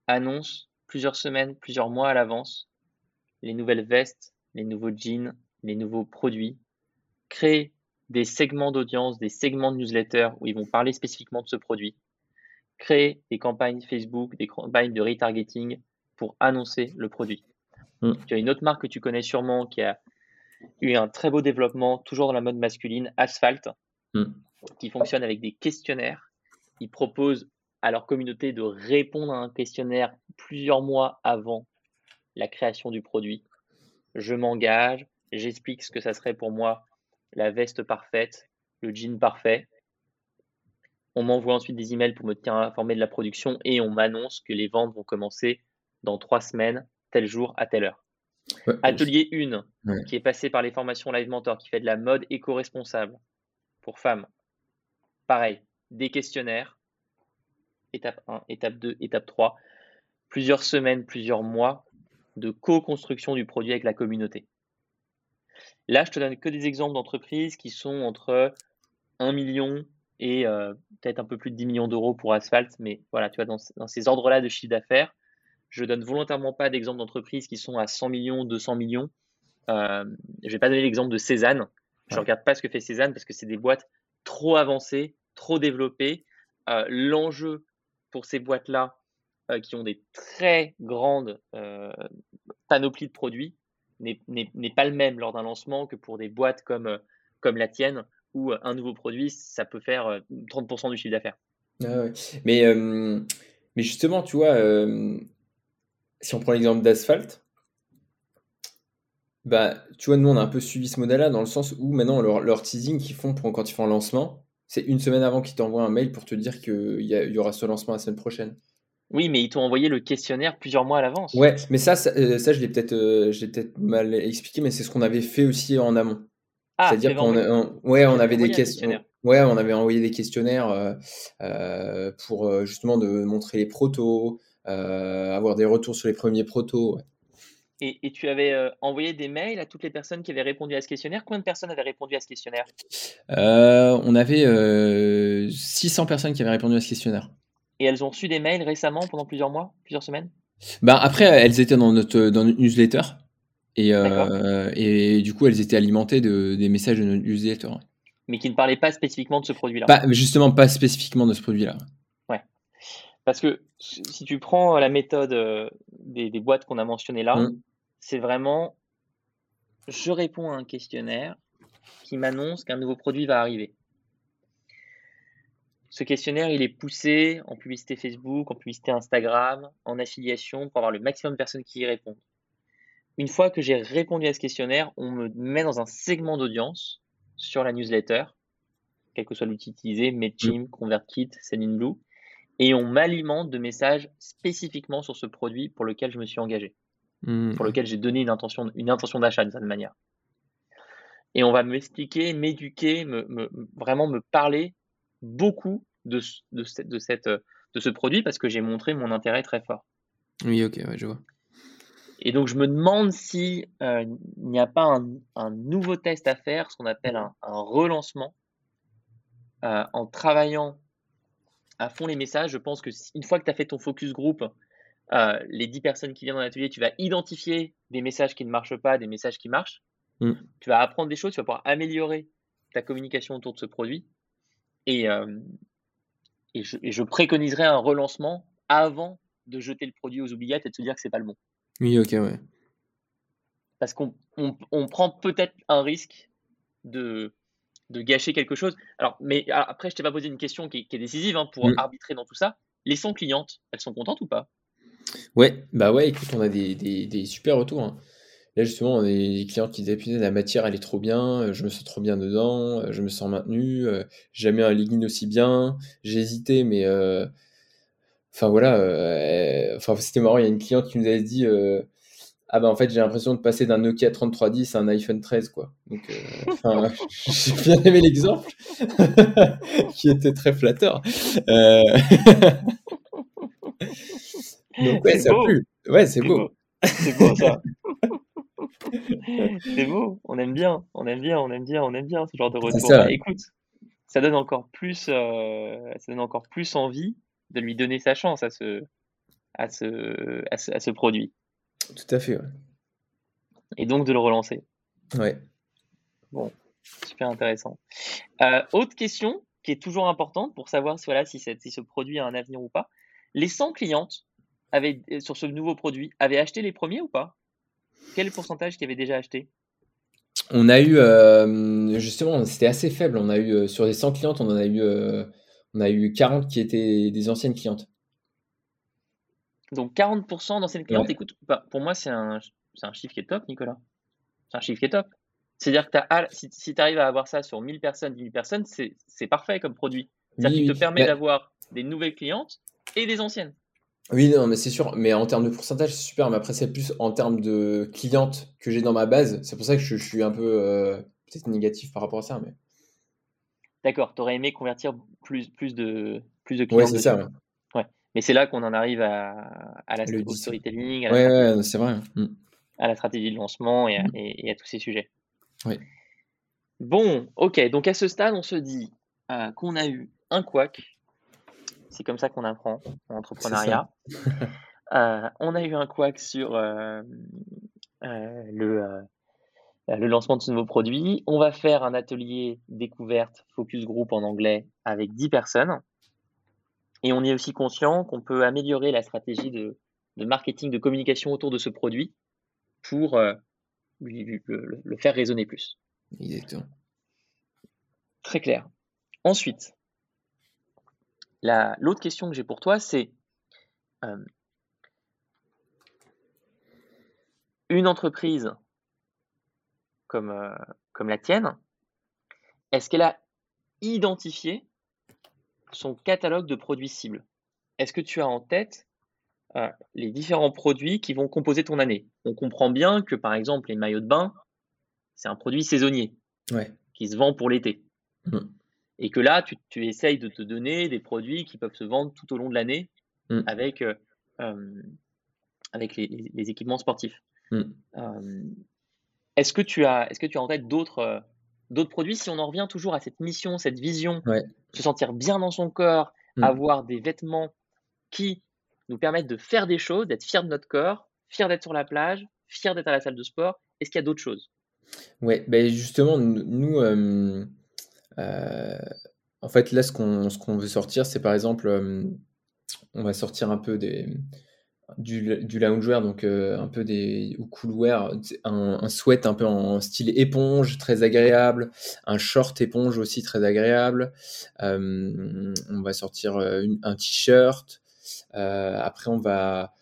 Speaker 1: annonce plusieurs semaines, plusieurs mois à l'avance les nouvelles vestes, les nouveaux jeans, les nouveaux produits, créer des segments d'audience, des segments de newsletter où ils vont parler spécifiquement de ce produit, créer des campagnes Facebook, des campagnes de retargeting pour annoncer le produit. Mm. Tu as une autre marque que tu connais sûrement qui a eu un très beau développement, toujours dans la mode masculine, Asphalt, mm. qui fonctionne avec des questionnaires. Ils proposent à leur communauté de répondre à un questionnaire plusieurs mois avant la création du produit. Je m'engage, j'explique ce que ça serait pour moi la veste parfaite, le jean parfait. On m'envoie ensuite des emails pour me tenir informé de la production et on m'annonce que les ventes vont commencer dans trois semaines, tel jour, à telle heure. Atelier 1, qui est passé par les formations Live Mentor, qui fait de la mode éco-responsable pour femmes. Pareil, des questionnaires, étape 1, étape 2, étape 3, plusieurs semaines, plusieurs mois de co-construction du produit avec la communauté. Là, je te donne que des exemples d'entreprises qui sont entre 1 million et euh, peut-être un peu plus de 10 millions d'euros pour Asphalt, mais voilà, tu vois, dans, ces ordres-là de chiffre d'affaires, je donne volontairement pas d'exemples d'entreprises qui sont à 100 millions, 200 millions. Euh, je vais pas donner l'exemple de Cézanne. Je ne regarde pas ce que fait Cézanne parce que c'est des boîtes trop avancées, trop développées. Euh, l'enjeu pour ces boîtes-là, euh, qui ont des très grandes panoplies de produits, n'est pas le même lors d'un lancement que pour des boîtes comme, euh, comme la tienne, où euh, un nouveau produit, ça peut faire 30% euh, du chiffre d'affaires.
Speaker 2: Ah mais, mais justement, tu vois, si on prend l'exemple d'Asphalt, bah, tu vois, nous, on a un peu suivi ce modèle-là dans le sens où maintenant, leur, leur teasing qu'ils font pour, quand ils font un lancement, c'est une semaine avant qu'ils t'envoient un mail pour te dire qu'il y, y, aura ce lancement la semaine prochaine.
Speaker 1: Oui, mais ils t'ont envoyé le questionnaire plusieurs mois à l'avance.
Speaker 2: Ouais, mais ça, ça, euh, je l'ai peut-être euh, peut mal expliqué, mais c'est ce qu'on avait fait aussi en amont. Ah, C'est-à-dire qu'on ouais, on avait des questions. Ouais, on avait envoyé des questionnaires euh, pour justement de montrer les protos, avoir des retours sur les premiers protos.
Speaker 1: Et, et, tu avais envoyé des mails à toutes les personnes qui avaient répondu à ce questionnaire? Combien de personnes avaient répondu à ce questionnaire?
Speaker 2: On avait 600 personnes qui avaient répondu à ce questionnaire.
Speaker 1: Et elles ont reçu des mails récemment pendant plusieurs mois, plusieurs semaines?
Speaker 2: Bah Après, elles étaient dans notre, dans notre newsletter. Et, euh, et du coup, elles étaient alimentées de, des messages de notre newsletter.
Speaker 1: Mais qui ne parlaient pas spécifiquement de ce produit-là?
Speaker 2: justement, pas spécifiquement de ce produit-là.
Speaker 1: Ouais. Parce que si tu prends la méthode euh, des, des boîtes qu'on a mentionnées là, mmh. C'est vraiment je réponds à un questionnaire qui m'annonce qu'un nouveau produit va arriver. Ce questionnaire, il est poussé en publicité Facebook, en publicité Instagram, en affiliation pour avoir le maximum de personnes qui y répondent. Une fois que j'ai répondu à ce questionnaire, on me met dans un segment d'audience sur la newsletter, quel que soit l'outil utilisé, MailChimp, mm. ConvertKit, Sendinblue, et on m'alimente de messages spécifiquement sur ce produit pour lequel je me suis engagé, mm. pour lequel j'ai donné une intention, une intention d'achat d'une certaine manière. Et on va m'expliquer, m'éduquer, me, vraiment me parler beaucoup de, de, cette, de, cette, de ce produit parce que j'ai montré mon intérêt très fort.
Speaker 2: Oui, ok, je vois.
Speaker 1: Et donc, je me demande si euh, n'y a pas un, un, nouveau test à faire, ce qu'on appelle un, un relancement, euh, en travaillant à fond les messages. Je pense que une fois que tu as fait ton focus group, euh, les 10 personnes qui viennent dans l'atelier, tu vas identifier des messages qui ne marchent pas, des messages qui marchent. Mm. Tu vas apprendre des choses, tu vas pouvoir améliorer ta communication autour de ce produit. Et, euh, et je, préconiserais un relancement avant de jeter le produit aux oubliettes et de se dire que c'est pas le bon.
Speaker 2: Oui, ok, ouais.
Speaker 1: Parce qu'on prend peut-être un risque de, de gâcher quelque chose. Alors, mais après, je t'ai pas posé une question qui, est décisive hein, pour mm. arbitrer dans tout ça. Les 100 clientes, elles sont contentes ou pas?
Speaker 2: Ouais, bah ouais, écoute, on a des, des, super retours. Hein. Là, justement, on a des clients qui disaient la matière, elle est trop bien, euh, je me sens trop bien dedans, euh, je me sens maintenu, euh, jamais un legging aussi bien. J'ai hésité, mais enfin voilà, enfin c'était marrant. Il y a une cliente qui nous avait dit ah bah en fait j'ai l'impression de passer d'un Nokia 3310 à un iPhone 13 quoi. Donc euh, j'ai bien aimé l'exemple qui était très flatteur. Euh... Donc ouais ça plu. Ouais c'est beau.
Speaker 1: C'est beau ça. c'est beau. On aime bien, on aime bien, on aime bien, on aime bien ce genre de retour. Ça. écoute, ça donne encore plus, euh, ça donne encore plus envie de lui donner sa chance à ce, à ce, à ce, à ce produit.
Speaker 2: Tout à fait, ouais.
Speaker 1: Et donc de le relancer.
Speaker 2: Ouais.
Speaker 1: Bon, super intéressant. Euh, autre question qui est toujours importante pour savoir si, voilà, si, si ce produit a un avenir ou pas. Les 100 clientes euh, sur ce nouveau produit avaient acheté les premiers ou pas? Quel pourcentage qui avait déjà acheté?
Speaker 2: On a eu, euh, justement, c'était assez faible. On a eu, sur les 100 clientes, on en a eu, on a eu 40 qui étaient des anciennes clientes.
Speaker 1: Donc 40% d'anciennes clientes, écoute, bah, pour moi, c'est un, un, chiffre qui est top, Nicolas. C'est un chiffre qui est top. C'est-à-dire que si, tu arrives à avoir ça sur 1000 personnes, 10 000 personnes, c'est parfait comme produit. Ça te permet d'avoir des nouvelles clientes et des anciennes.
Speaker 2: Oui, non, mais c'est sûr. Mais en termes de pourcentage, c'est super. Mais après, c'est plus en termes de clientes que j'ai dans ma base. C'est pour ça que je, suis un peu euh, peut-être négatif par rapport à ça. Mais...
Speaker 1: D'accord, tu aurais aimé convertir plus, plus, de, plus de clients.
Speaker 2: Oui, c'est ça.
Speaker 1: Mais c'est là qu'on en arrive à, à la storytelling,
Speaker 2: à la, c'est vrai.
Speaker 1: Mm. à la stratégie de lancement mm. et à, tous ces sujets.
Speaker 2: Oui.
Speaker 1: Bon, ok. Donc à ce stade, on se dit euh, qu'on a eu un quack. C'est comme ça qu'on apprend en entrepreneuriat. Euh, on a eu un quack sur euh, le, le lancement de ce nouveau produit. On va faire un atelier découverte focus group en anglais avec 10 personnes. Et on est aussi conscient qu'on peut améliorer la stratégie de, marketing, de communication autour de ce produit pour euh, le, faire résonner plus.
Speaker 2: Exactement.
Speaker 1: Très clair. Ensuite, l'autre question que j'ai pour toi, c'est euh, une entreprise comme, euh, comme la tienne, est-ce qu'elle a identifié son catalogue de produits cibles? Est-ce que tu as en tête euh, les différents produits qui vont composer ton année? On comprend bien que par exemple les maillots de bain, c'est un produit saisonnier qui se vend pour l'été. Mmh. Et que là, tu, tu, essayes de te donner des produits qui peuvent se vendre tout au long de l'année mmh. avec, euh, euh, avec les, équipements sportifs. Mmh. est-ce que, tu as, est-ce que tu as en tête d'autres d'autres produits, si on en revient toujours à cette mission, cette vision, se sentir bien dans son corps, mm. avoir des vêtements qui nous permettent de faire des choses, d'être fier de notre corps, fier d'être sur la plage, fier d'être à la salle de sport, est-ce qu'il y a d'autres choses?
Speaker 2: Oui, ben justement, nous, euh, euh, en fait, là, ce qu'on veut sortir, c'est par exemple, euh, on va sortir un peu des du, loungewear, donc euh, un peu des ou coolwear, un, sweat un peu en style éponge, très agréable, un short éponge aussi très agréable. Euh, on va sortir euh, un t-shirt. après, on va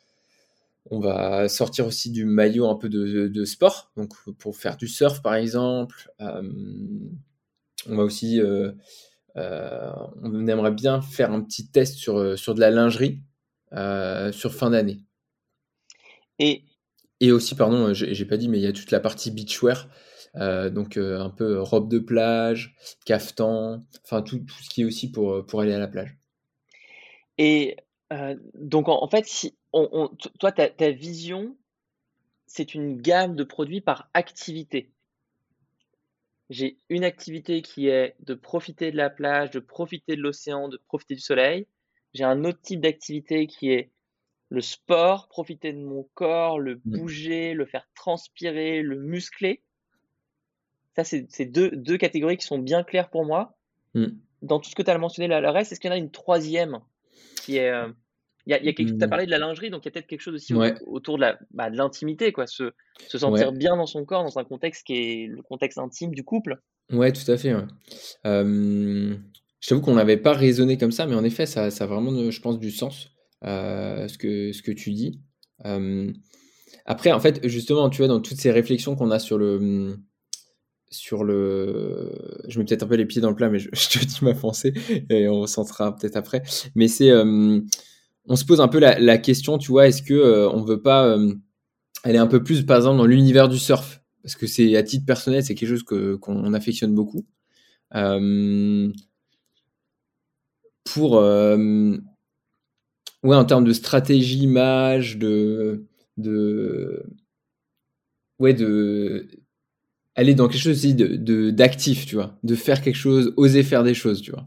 Speaker 2: on va sortir aussi du maillot un peu de, de, sport, donc pour faire du surf par exemple. On va aussi, on aimerait bien faire un petit test sur, sur de la lingerie. Euh, sur fin d'année.
Speaker 1: Et,
Speaker 2: et aussi, pardon, j'ai pas dit, mais il y a toute la partie beachwear, euh, donc euh, un peu robe de plage, caftan, enfin tout, tout, ce qui est aussi pour, pour aller à la plage.
Speaker 1: Et donc en, fait, si on, toi, ta, ta vision, c'est une gamme de produits par activité. J'ai une activité qui est de profiter de la plage, de profiter de l'océan, de profiter du soleil. J'ai un autre type d'activité qui est le sport, profiter de mon corps, le mmh. bouger, le faire transpirer, le muscler. Ça, c'est deux, deux, catégories qui sont bien claires pour moi. Mmh. dans tout ce que tu as mentionné, le reste, est-ce qu'il y en a une troisième qui est. Euh, il y a, y a tu as mmh. parlé de la lingerie, donc il y a peut-être quelque chose aussi autour de, la, bah, de l'intimité, quoi. Se, se sentir bien dans son corps, dans un contexte qui est le contexte intime du couple.
Speaker 2: Ouais, tout à fait. Ouais. je t'avoue qu'on n'avait pas raisonné comme ça, mais en effet, ça, ça a vraiment, je pense, du sens, euh, ce, que, ce que tu dis. après, en fait, justement, tu vois, dans toutes ces réflexions qu'on a sur le, sur le. Je mets peut-être un peu les pieds dans le plat, mais je, te dis ma pensée et on sentira peut-être après. Mais c'est. Euh, on se pose un peu la, question, tu vois, est-ce que euh, on veut pas euh, aller un peu plus, par exemple, dans l'univers du surf? Parce que c'est à titre personnel, c'est quelque chose que, qu'on affectionne beaucoup. pour. ouais, en termes de stratégie, image, de. ouais, de aller dans quelque chose aussi d'actif, tu vois, de faire quelque chose, oser faire des choses, tu vois.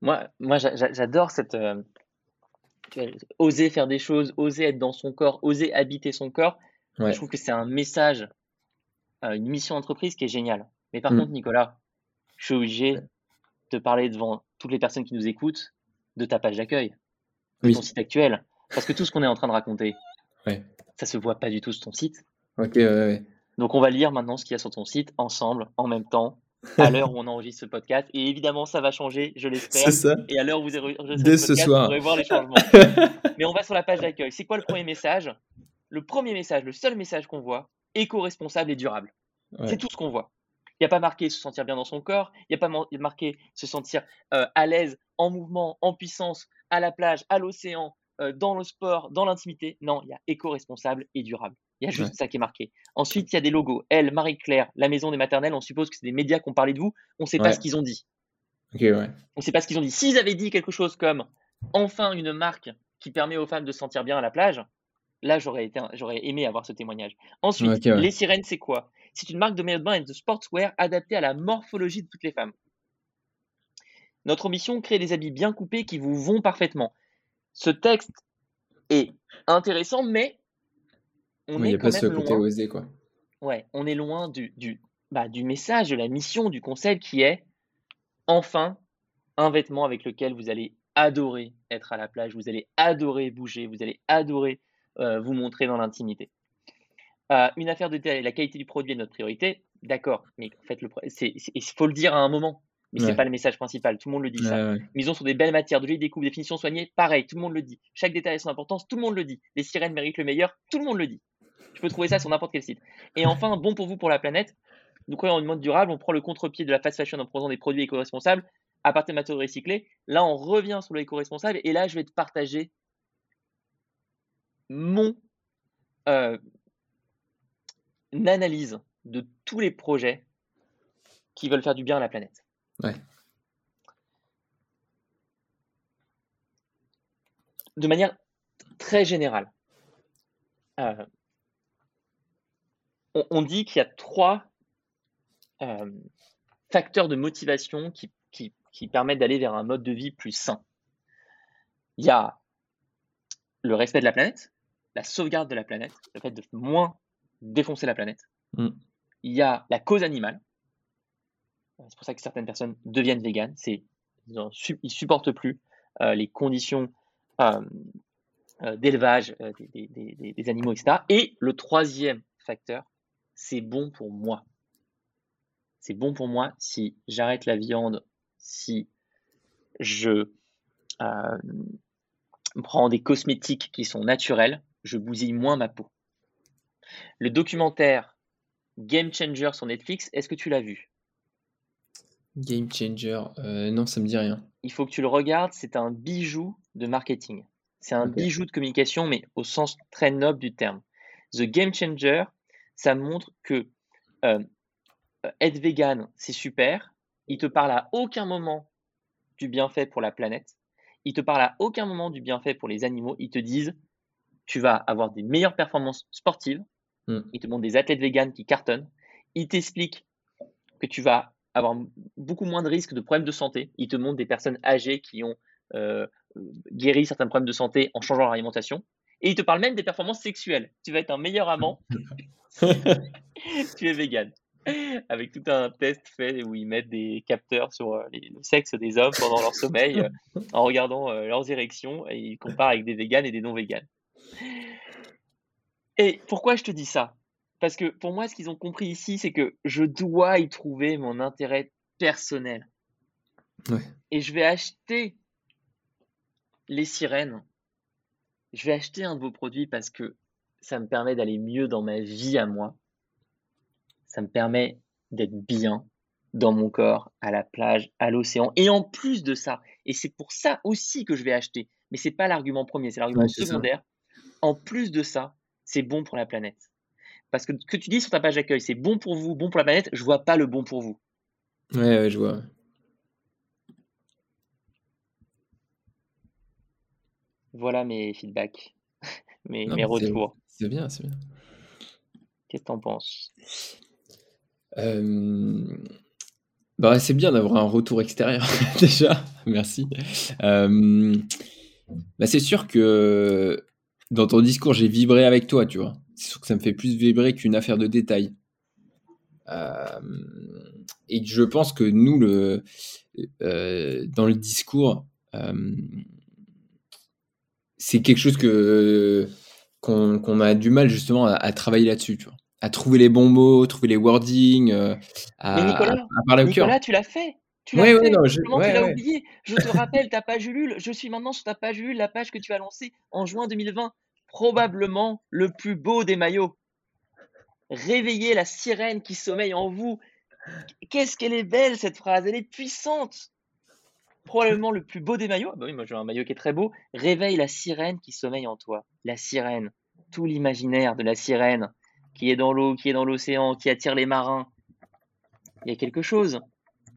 Speaker 1: Moi j'adore cette. Oser faire des choses, oser être dans son corps, oser habiter son corps. Je trouve que c'est un message, euh, une mission d'entreprise qui est géniale. Mais par mm. contre, Nicolas, je suis obligé de parler devant toutes les personnes qui nous écoutent de ta page d'accueil, de ton site actuel. Parce que tout ce qu'on est en train de raconter, ouais. ça se voit pas du tout sur ton site.
Speaker 2: Ok, ouais, ouais.
Speaker 1: Donc on va lire maintenant ce qu'il y a sur ton site ensemble, en même temps, à l'heure où on enregistre ce podcast. Et évidemment, ça va changer, je l'espère. C'est ça. Et à l'heure où vous enregistrez
Speaker 2: Dès ce, soir.
Speaker 1: vous pourrez voir les changements. Mais on va sur la page d'accueil. C'est quoi le premier message? Le premier message, le seul message qu'on voit, éco-responsable et durable. C'est tout ce qu'on voit. Il n'y a pas marqué se sentir bien dans son corps, il n'y a pas marqué se sentir euh, à l'aise, en mouvement, en puissance, à la plage, à l'océan, euh, dans le sport, dans l'intimité. Non, il y a éco-responsable et durable. Il y a juste ça qui est marqué. Ensuite, il y a des logos. Elle, Marie-Claire, la maison des maternelles, on suppose que c'est des médias qui ont parlé de vous. On ne sait pas ce qu'ils ont dit.
Speaker 2: Ouais.
Speaker 1: On ne sait pas ce qu'ils ont dit. S'ils avaient dit quelque chose comme enfin une marque qui permet aux femmes de se sentir bien à la plage, là, j'aurais, été, j'aurais aimé avoir ce témoignage. Ensuite, les sirènes, c'est quoi? C'est une marque de maillot de bain et de sportswear adaptée à la morphologie de toutes les femmes. Notre ambition, créer des habits bien coupés qui vous vont parfaitement. Ce texte est intéressant, mais
Speaker 2: on est pas ce côté osé, quoi.
Speaker 1: Ouais, on est loin du, du, bah, du message, de la mission, du concept qui est enfin un vêtement avec lequel vous allez adorer être à la plage, vous allez adorer bouger, vous allez adorer euh, vous montrer dans l'intimité. Euh, une affaire de détail, la qualité du produit est notre priorité, d'accord, mais en fait, il faut le dire à un moment mais ce c'est pas le message principal. Tout le monde le dit ça. Misons sur des belles matières, de jolies découpes, définitions soignées, pareil, tout le monde le dit. Chaque détail a son importance, tout le monde le dit. Les sirènes méritent le meilleur, tout le monde le dit. Tu peux trouver ça sur n'importe quel site. Et enfin, bon pour vous, pour la planète. Nous croyons en une mode durable, on prend le contre-pied de la fast fashion en proposant des produits éco-responsables à partir de matériaux recyclés. Là, on revient sur l'éco-responsable et là, je vais te partager mon euh, analyse de tous les projets qui veulent faire du bien à la planète. De manière très générale, euh, on, dit qu'il y a trois euh, facteurs de motivation qui, qui permettent d'aller vers un mode de vie plus sain. Il y a le respect de la planète, la sauvegarde de la planète, le fait de moins défoncer la planète. Mm. Il y a la cause animale, c'est pour ça que certaines personnes deviennent véganes. C'est, ils ne supportent plus euh, les conditions euh, euh, d'élevage des, animaux, etc. Et le troisième facteur, c'est bon pour moi. C'est bon pour moi si j'arrête la viande, si je prends des cosmétiques qui sont naturels, je bousille moins ma peau. Le documentaire Game Changer sur Netflix, est-ce que tu l'as vu?
Speaker 2: Game changer, euh, non, ça me dit rien.
Speaker 1: Il faut que tu le regardes, c'est un bijou de marketing. C'est un bijou de communication, mais au sens très noble du terme. The Game Changer, ça montre que euh, être vegan, c'est super. Il te parle à aucun moment du bienfait pour la planète. Il te parle à aucun moment du bienfait pour les animaux. Ils te disent, tu vas avoir des meilleures performances sportives. Hmm. Ils te montrent des athlètes véganes qui cartonnent. Ils t'expliquent que tu vas avoir beaucoup moins de risques de problèmes de santé. Ils te montrent des personnes âgées qui ont euh, guéri certains problèmes de santé en changeant leur alimentation. Et ils te parlent même des performances sexuelles. Tu vas être un meilleur amant. tu es vegan. avec tout un test fait où ils mettent des capteurs sur euh, les- le sexe des hommes pendant leur sommeil euh, en regardant euh, leurs érections et ils comparent avec des véganes et des non-véganes. Et pourquoi je te dis ça? Parce que pour moi, ce qu'ils ont compris ici, c'est que je dois y trouver mon intérêt personnel.
Speaker 2: Ouais.
Speaker 1: Et je vais acheter les sirènes. Je vais acheter un de vos produits parce que ça me permet d'aller mieux dans ma vie à moi. Ça me permet d'être bien dans mon corps, à la plage, à l'océan. Et en plus de ça, et c'est pour ça aussi que je vais acheter, mais c'est pas l'argument premier, c'est l'argument
Speaker 2: Ouais, c'est ça.
Speaker 1: secondaire. En plus de ça, c'est bon pour la planète. Parce que ce que tu dis sur ta page d'accueil, c'est bon pour vous, bon pour la planète, je vois pas le bon pour vous.
Speaker 2: Ouais, ouais, je vois.
Speaker 1: Voilà mes feedbacks, mes,
Speaker 2: Non,
Speaker 1: retours.
Speaker 2: C'est bien, c'est bien.
Speaker 1: Qu'est-ce que t'en penses?
Speaker 2: Euh, Bah, c'est bien d'avoir un retour extérieur déjà, merci. Euh, Bah, c'est sûr que dans ton discours, j'ai vibré avec toi, tu vois. C'est sûr que ça me fait plus vibrer qu'une affaire de détail. Euh, Et je pense que nous, le, dans le discours, c'est quelque chose que qu'on a du mal justement à, à travailler là-dessus, tu vois. À trouver les bons mots, trouver les wordings, euh, à,
Speaker 1: Mais Nicolas,
Speaker 2: à- à parler au cœur.
Speaker 1: Nicolas, tu l'as fait. Tu l'as
Speaker 2: Ouais, ouais,
Speaker 1: fait.
Speaker 2: non, je-
Speaker 1: Comment
Speaker 2: ouais,
Speaker 1: tu l'as
Speaker 2: ouais.
Speaker 1: oublié? Je te rappelle ta page Ulule. Je suis maintenant sur ta page Ulule, la page que tu as lancée en juin 2020. Probablement le plus beau des maillots. Réveillez la sirène qui sommeille en vous. Qu'est-ce qu'elle est belle cette phrase, elle est puissante. Probablement le plus beau des maillots. Ah bah oui, moi j'ai un maillot qui est très beau. Réveille la sirène qui sommeille en toi. La sirène, tout l'imaginaire de la sirène qui est dans l'eau, qui est dans l'océan, qui attire les marins. Il y a quelque chose.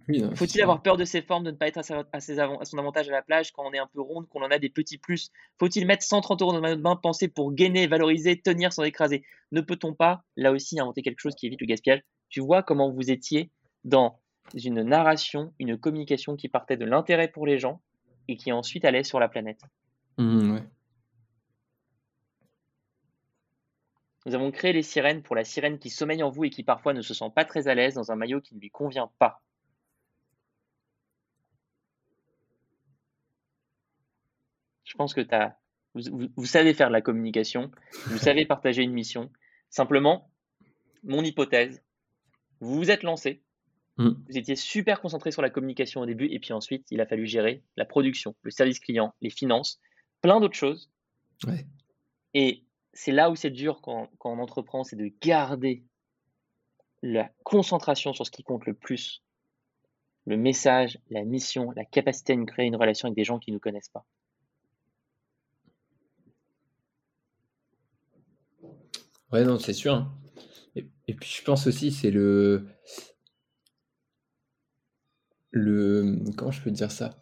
Speaker 2: Oui,
Speaker 1: Faut-il avoir peur de ses formes, de ne pas être à, sa- à ses avant- à son avantage à la plage quand on est un peu ronde, qu'on en a des petits plus? Faut-il mettre 130 euros dans un maillot de bain, penser pour gainer, valoriser, tenir sans écraser Ne peut-on pas, là aussi, inventer quelque chose qui évite le gaspillage? Tu vois comment vous étiez dans une narration, une communication qui partait de l'intérêt pour les gens et qui ensuite allait sur la planète.
Speaker 2: Ouais.
Speaker 1: Nous avons créé les sirènes pour la sirène qui sommeille en vous et qui parfois ne se sent pas très à l'aise dans un maillot qui ne lui convient pas. Je pense que vous, vous- vous savez faire de la communication, vous savez partager une mission. Simplement, mon hypothèse, vous vous êtes lancé,
Speaker 2: Mm.
Speaker 1: vous étiez super concentré sur la communication au début, et puis ensuite, il a fallu gérer la production, le service client, les finances, plein d'autres choses.
Speaker 2: Ouais.
Speaker 1: Et c'est là où c'est dur quand, quand on entreprend, c'est de garder la concentration sur ce qui compte le plus. Le message, la mission, la capacité à nous créer une relation avec des gens qui ne nous connaissent pas.
Speaker 2: Ouais, non, c'est sûr. Et, et puis je pense aussi, c'est le. Le. Comment je peux dire ça?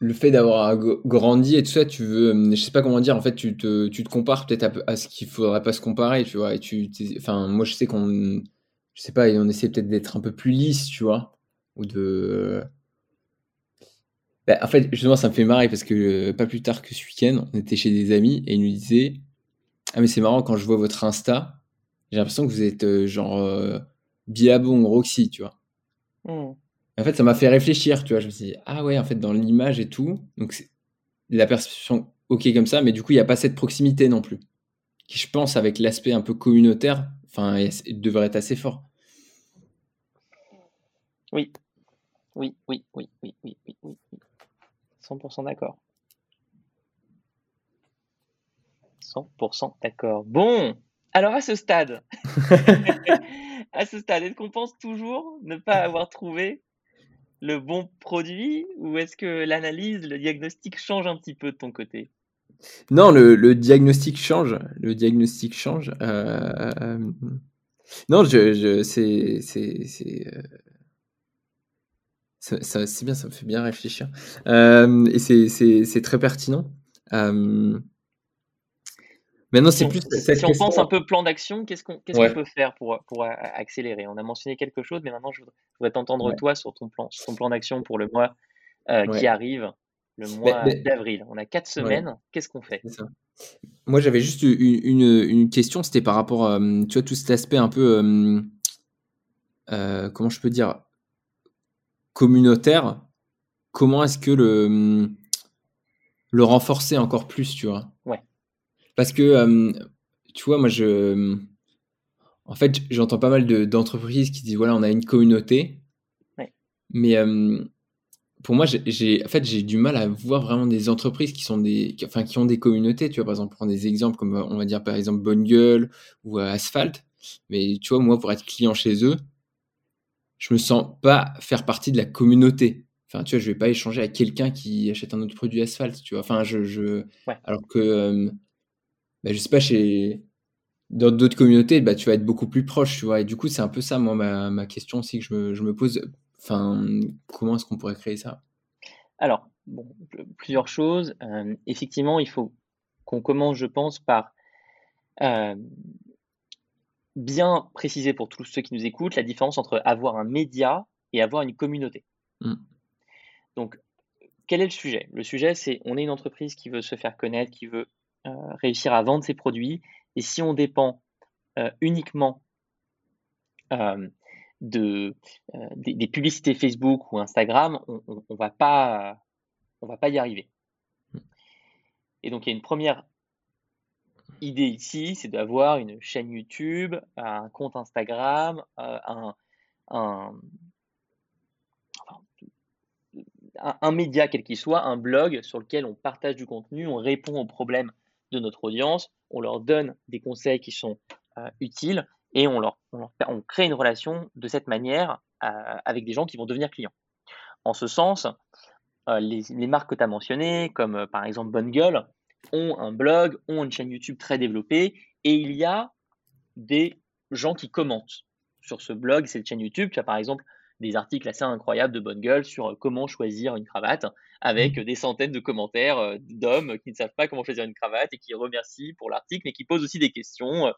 Speaker 2: Le fait d'avoir grandi et tout ça, tu veux. hum, Je sais pas comment dire, en fait, tu te, tu te compares peut-être à, à ce qu'il faudrait pas se comparer, tu vois. Et tu. Enfin, moi, je sais qu'on. Je sais pas, on essaie peut-être d'être un peu plus lisse, tu vois. Ou de. Bah, en fait, justement, ça me fait marrer parce que euh, pas plus tard que ce week-end, on était chez des amis et ils nous disaient Ah, mais c'est marrant, quand je vois votre Insta, j'ai l'impression que vous êtes euh, genre euh, Roxy, tu vois.
Speaker 1: Hmm.
Speaker 2: En fait, ça m'a fait réfléchir, tu vois. Je me suis dit Ah, ouais, en fait, dans l'image et tout, donc la perception, ok, comme ça, mais du coup, il n'y a pas cette proximité non plus. Qui, je pense, avec l'aspect un peu communautaire, enfin, devrait être assez fort.
Speaker 1: Oui, oui, oui, oui, oui, oui, oui, oui. 100% d'accord. 100% d'accord. Bon, alors à ce stade, à ce stade, est-ce qu'on pense toujours ne pas avoir trouvé le bon produit ou est-ce que l'analyse, le diagnostic change un petit peu de ton côté?
Speaker 2: Non, le, diagnostic change. Le diagnostic change. Euh, euh, non, je, c'est, euh, ça- ça- c'est bien, ça me fait bien réfléchir. Et c'est, très pertinent. Maintenant, c'est plus
Speaker 1: si on pense un peu plan d'action, qu'est-ce qu'on peut faire pour, accélérer? On a mentionné quelque chose, mais maintenant je voudrais, je voudrais t'entendre
Speaker 2: ouais,
Speaker 1: toi sur ton plan, sur ton plan d'action pour le mois euh, qui arrive, le
Speaker 2: Mais,
Speaker 1: mois
Speaker 2: mais-
Speaker 1: d'avril. On a quatre semaines, qu'est-ce qu'on fait?
Speaker 2: Moi, j'avais juste une, une, une question, c'était par rapport à, euh, tu vois, tout cet aspect un peu, euh, comment je peux dire, communautaire, comment est-ce que le, le renforcer encore plus, tu vois?
Speaker 1: Ouais.
Speaker 2: Parce que, tu vois, moi, je. En fait, j'entends pas mal d'entreprises qui disent voilà, on a une communauté. Mais pour moi, j'ai en fait, du mal à voir vraiment des entreprises qui, sont des, enfin, qui ont des communautés. Tu vois, par exemple, prendre des exemples comme, on va dire, par exemple, Bonne Gueule ou Asphalt. Mais tu vois, moi, pour être client chez eux, je me sens pas faire partie de la communauté. Enfin, tu vois, je vais pas échanger avec quelqu'un qui achète un autre produit asphalte, tu vois. Enfin, je, je... alors que, euh, bah, je sais pas, chez dans d'autres communautés, bah, tu vas être beaucoup plus proche, tu vois. Et du coup, c'est un peu ça, moi, ma, ma question aussi que je me, je me pose. Enfin, comment est-ce qu'on pourrait créer ça?
Speaker 1: Alors, bon, plusieurs choses. Euh, effectivement, il faut qu'on commence, je pense, par euh, bien préciser pour tous ceux qui nous écoutent la différence entre avoir un média et avoir une communauté. Mm. Donc, quel est le sujet? Le sujet, c'est on est une entreprise qui veut se faire connaître, qui veut réussir à vendre ses produits. Et si on dépend euh, uniquement euh, de, des, publicités Facebook ou Instagram, on ne va, pas, on va pas y arriver. Mm. Et donc, il y a une première idée ici, c'est d'avoir une chaîne YouTube, un compte Instagram, euh, un, un, un, média quel qu'il soit, un blog sur lequel on partage du contenu, on répond aux problèmes de notre audience, on leur donne des conseils qui sont euh, utiles et on, leur, on, crée une relation de cette manière euh, avec des gens qui vont devenir clients. En ce sens, les, les, marques que tu as mentionnées, comme par exemple Bonne Gueule, ont un blog, ont une chaîne YouTube très développée et il y a des gens qui commentent sur ce blog, cette chaîne YouTube. Tu as par exemple des articles assez incroyables de bonne gueule sur euh, comment choisir une cravate avec mmh. des centaines de commentaires euh, d'hommes qui ne savent pas comment choisir une cravate et qui remercient pour l'article mais qui posent aussi des questions. Euh,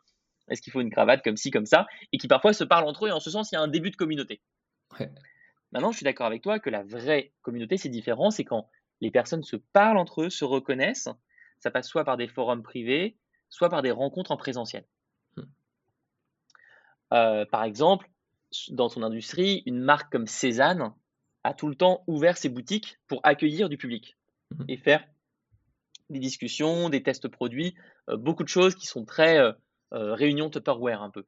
Speaker 1: est-ce qu'il faut une cravate comme ci, comme ça Et qui parfois se parlent entre eux et en ce sens, il y a un début de communauté. Maintenant, je suis d'accord avec toi que la vraie communauté, c'est différent. C'est quand les personnes se parlent entre eux, se reconnaissent ça passe soit par des forums privés, soit par des rencontres en présentiel. Euh, par exemple, dans son industrie, une marque comme Cézanne a tout le temps ouvert ses boutiques pour accueillir du public hmm. et faire des discussions, des tests produits, euh, beaucoup de choses qui sont très euh, réunion Tupperware un peu.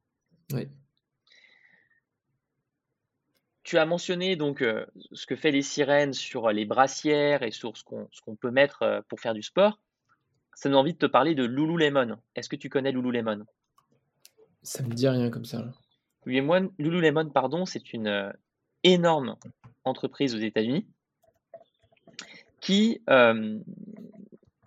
Speaker 1: Tu as mentionné donc ce que fait les sirènes sur les brassières et sur ce qu'on peut mettre pour faire du sport ça me donne envie de te parler de Lululemon. Est-ce que tu connais Lululemon?
Speaker 2: Ça me dit rien comme ça.
Speaker 1: Lululemon, pardon, c'est une euh, énorme entreprise aux États-Unis qui euh,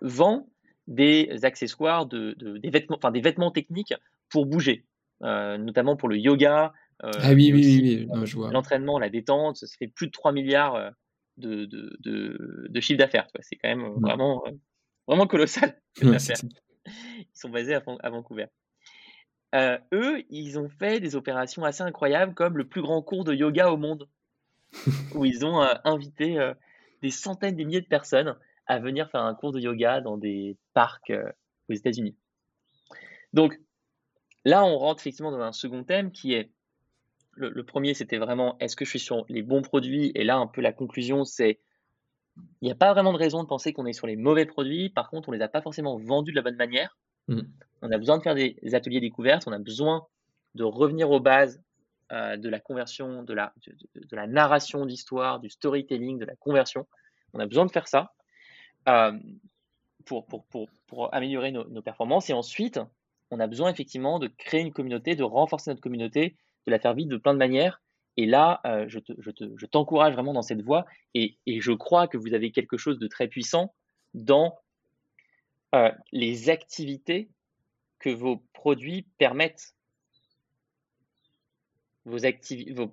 Speaker 1: vend des accessoires, de, des, vêtements, enfin, des vêtements techniques pour bouger, euh, notamment pour le yoga.
Speaker 2: ah oui, oui, oui, je vois.
Speaker 1: L'entraînement, la détente, ça fait plus de 3 milliards de, de, de, chiffre d'affaires. C'est quand même vraiment vraiment colossal. ils sont basés à, Vancouver. Euh, eux, ils ont fait des opérations assez incroyables comme le plus grand cours de yoga au monde, où ils ont euh, invité euh, des centaines, des milliers de personnes à venir faire un cours de yoga dans des parcs aux États-Unis. Donc là, on rentre effectivement dans un second thème qui est le premier, c'était vraiment est-ce que je suis sur les bons produits? Et là, un peu la conclusion, c'est il n'y a pas vraiment de raison de penser qu'on est sur les mauvais produits. Par contre, on ne les a pas forcément vendus de la bonne manière. Mmh. On a besoin de faire des, ateliers découvertes. On a besoin de revenir aux bases euh, de la conversion, de la, de, la narration d'histoire, du storytelling, de la conversion. On a besoin de faire ça euh, pour, pour, pour, pour, améliorer nos, performances. Et ensuite, on a besoin effectivement de créer une communauté, de renforcer notre communauté, de la faire vivre de plein de manières et là, euh, je, t'encourage vraiment dans cette voie et, je crois que vous avez quelque chose de très puissant dans euh, les activités que vos produits permettent. Vos,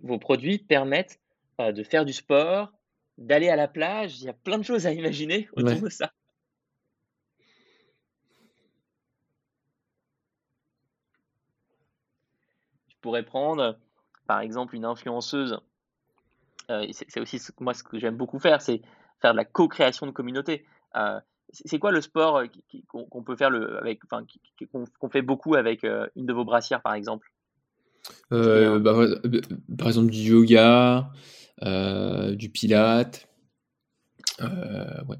Speaker 1: vos, produits permettent euh, de faire du sport, d'aller à la plage. Il y a plein de choses à imaginer autour de ça. Tu pourrais prendre par exemple une influenceuse, euh, c'est aussi moi ce que j'aime beaucoup faire, c'est faire de la co-création de communauté. Euh, c'est quoi le sport euh, qu'on peut faire le, avec, qu'on fait beaucoup avec une de vos brassières par exemple?
Speaker 2: Euh, bah, par exemple, du yoga, du pilate, ouais.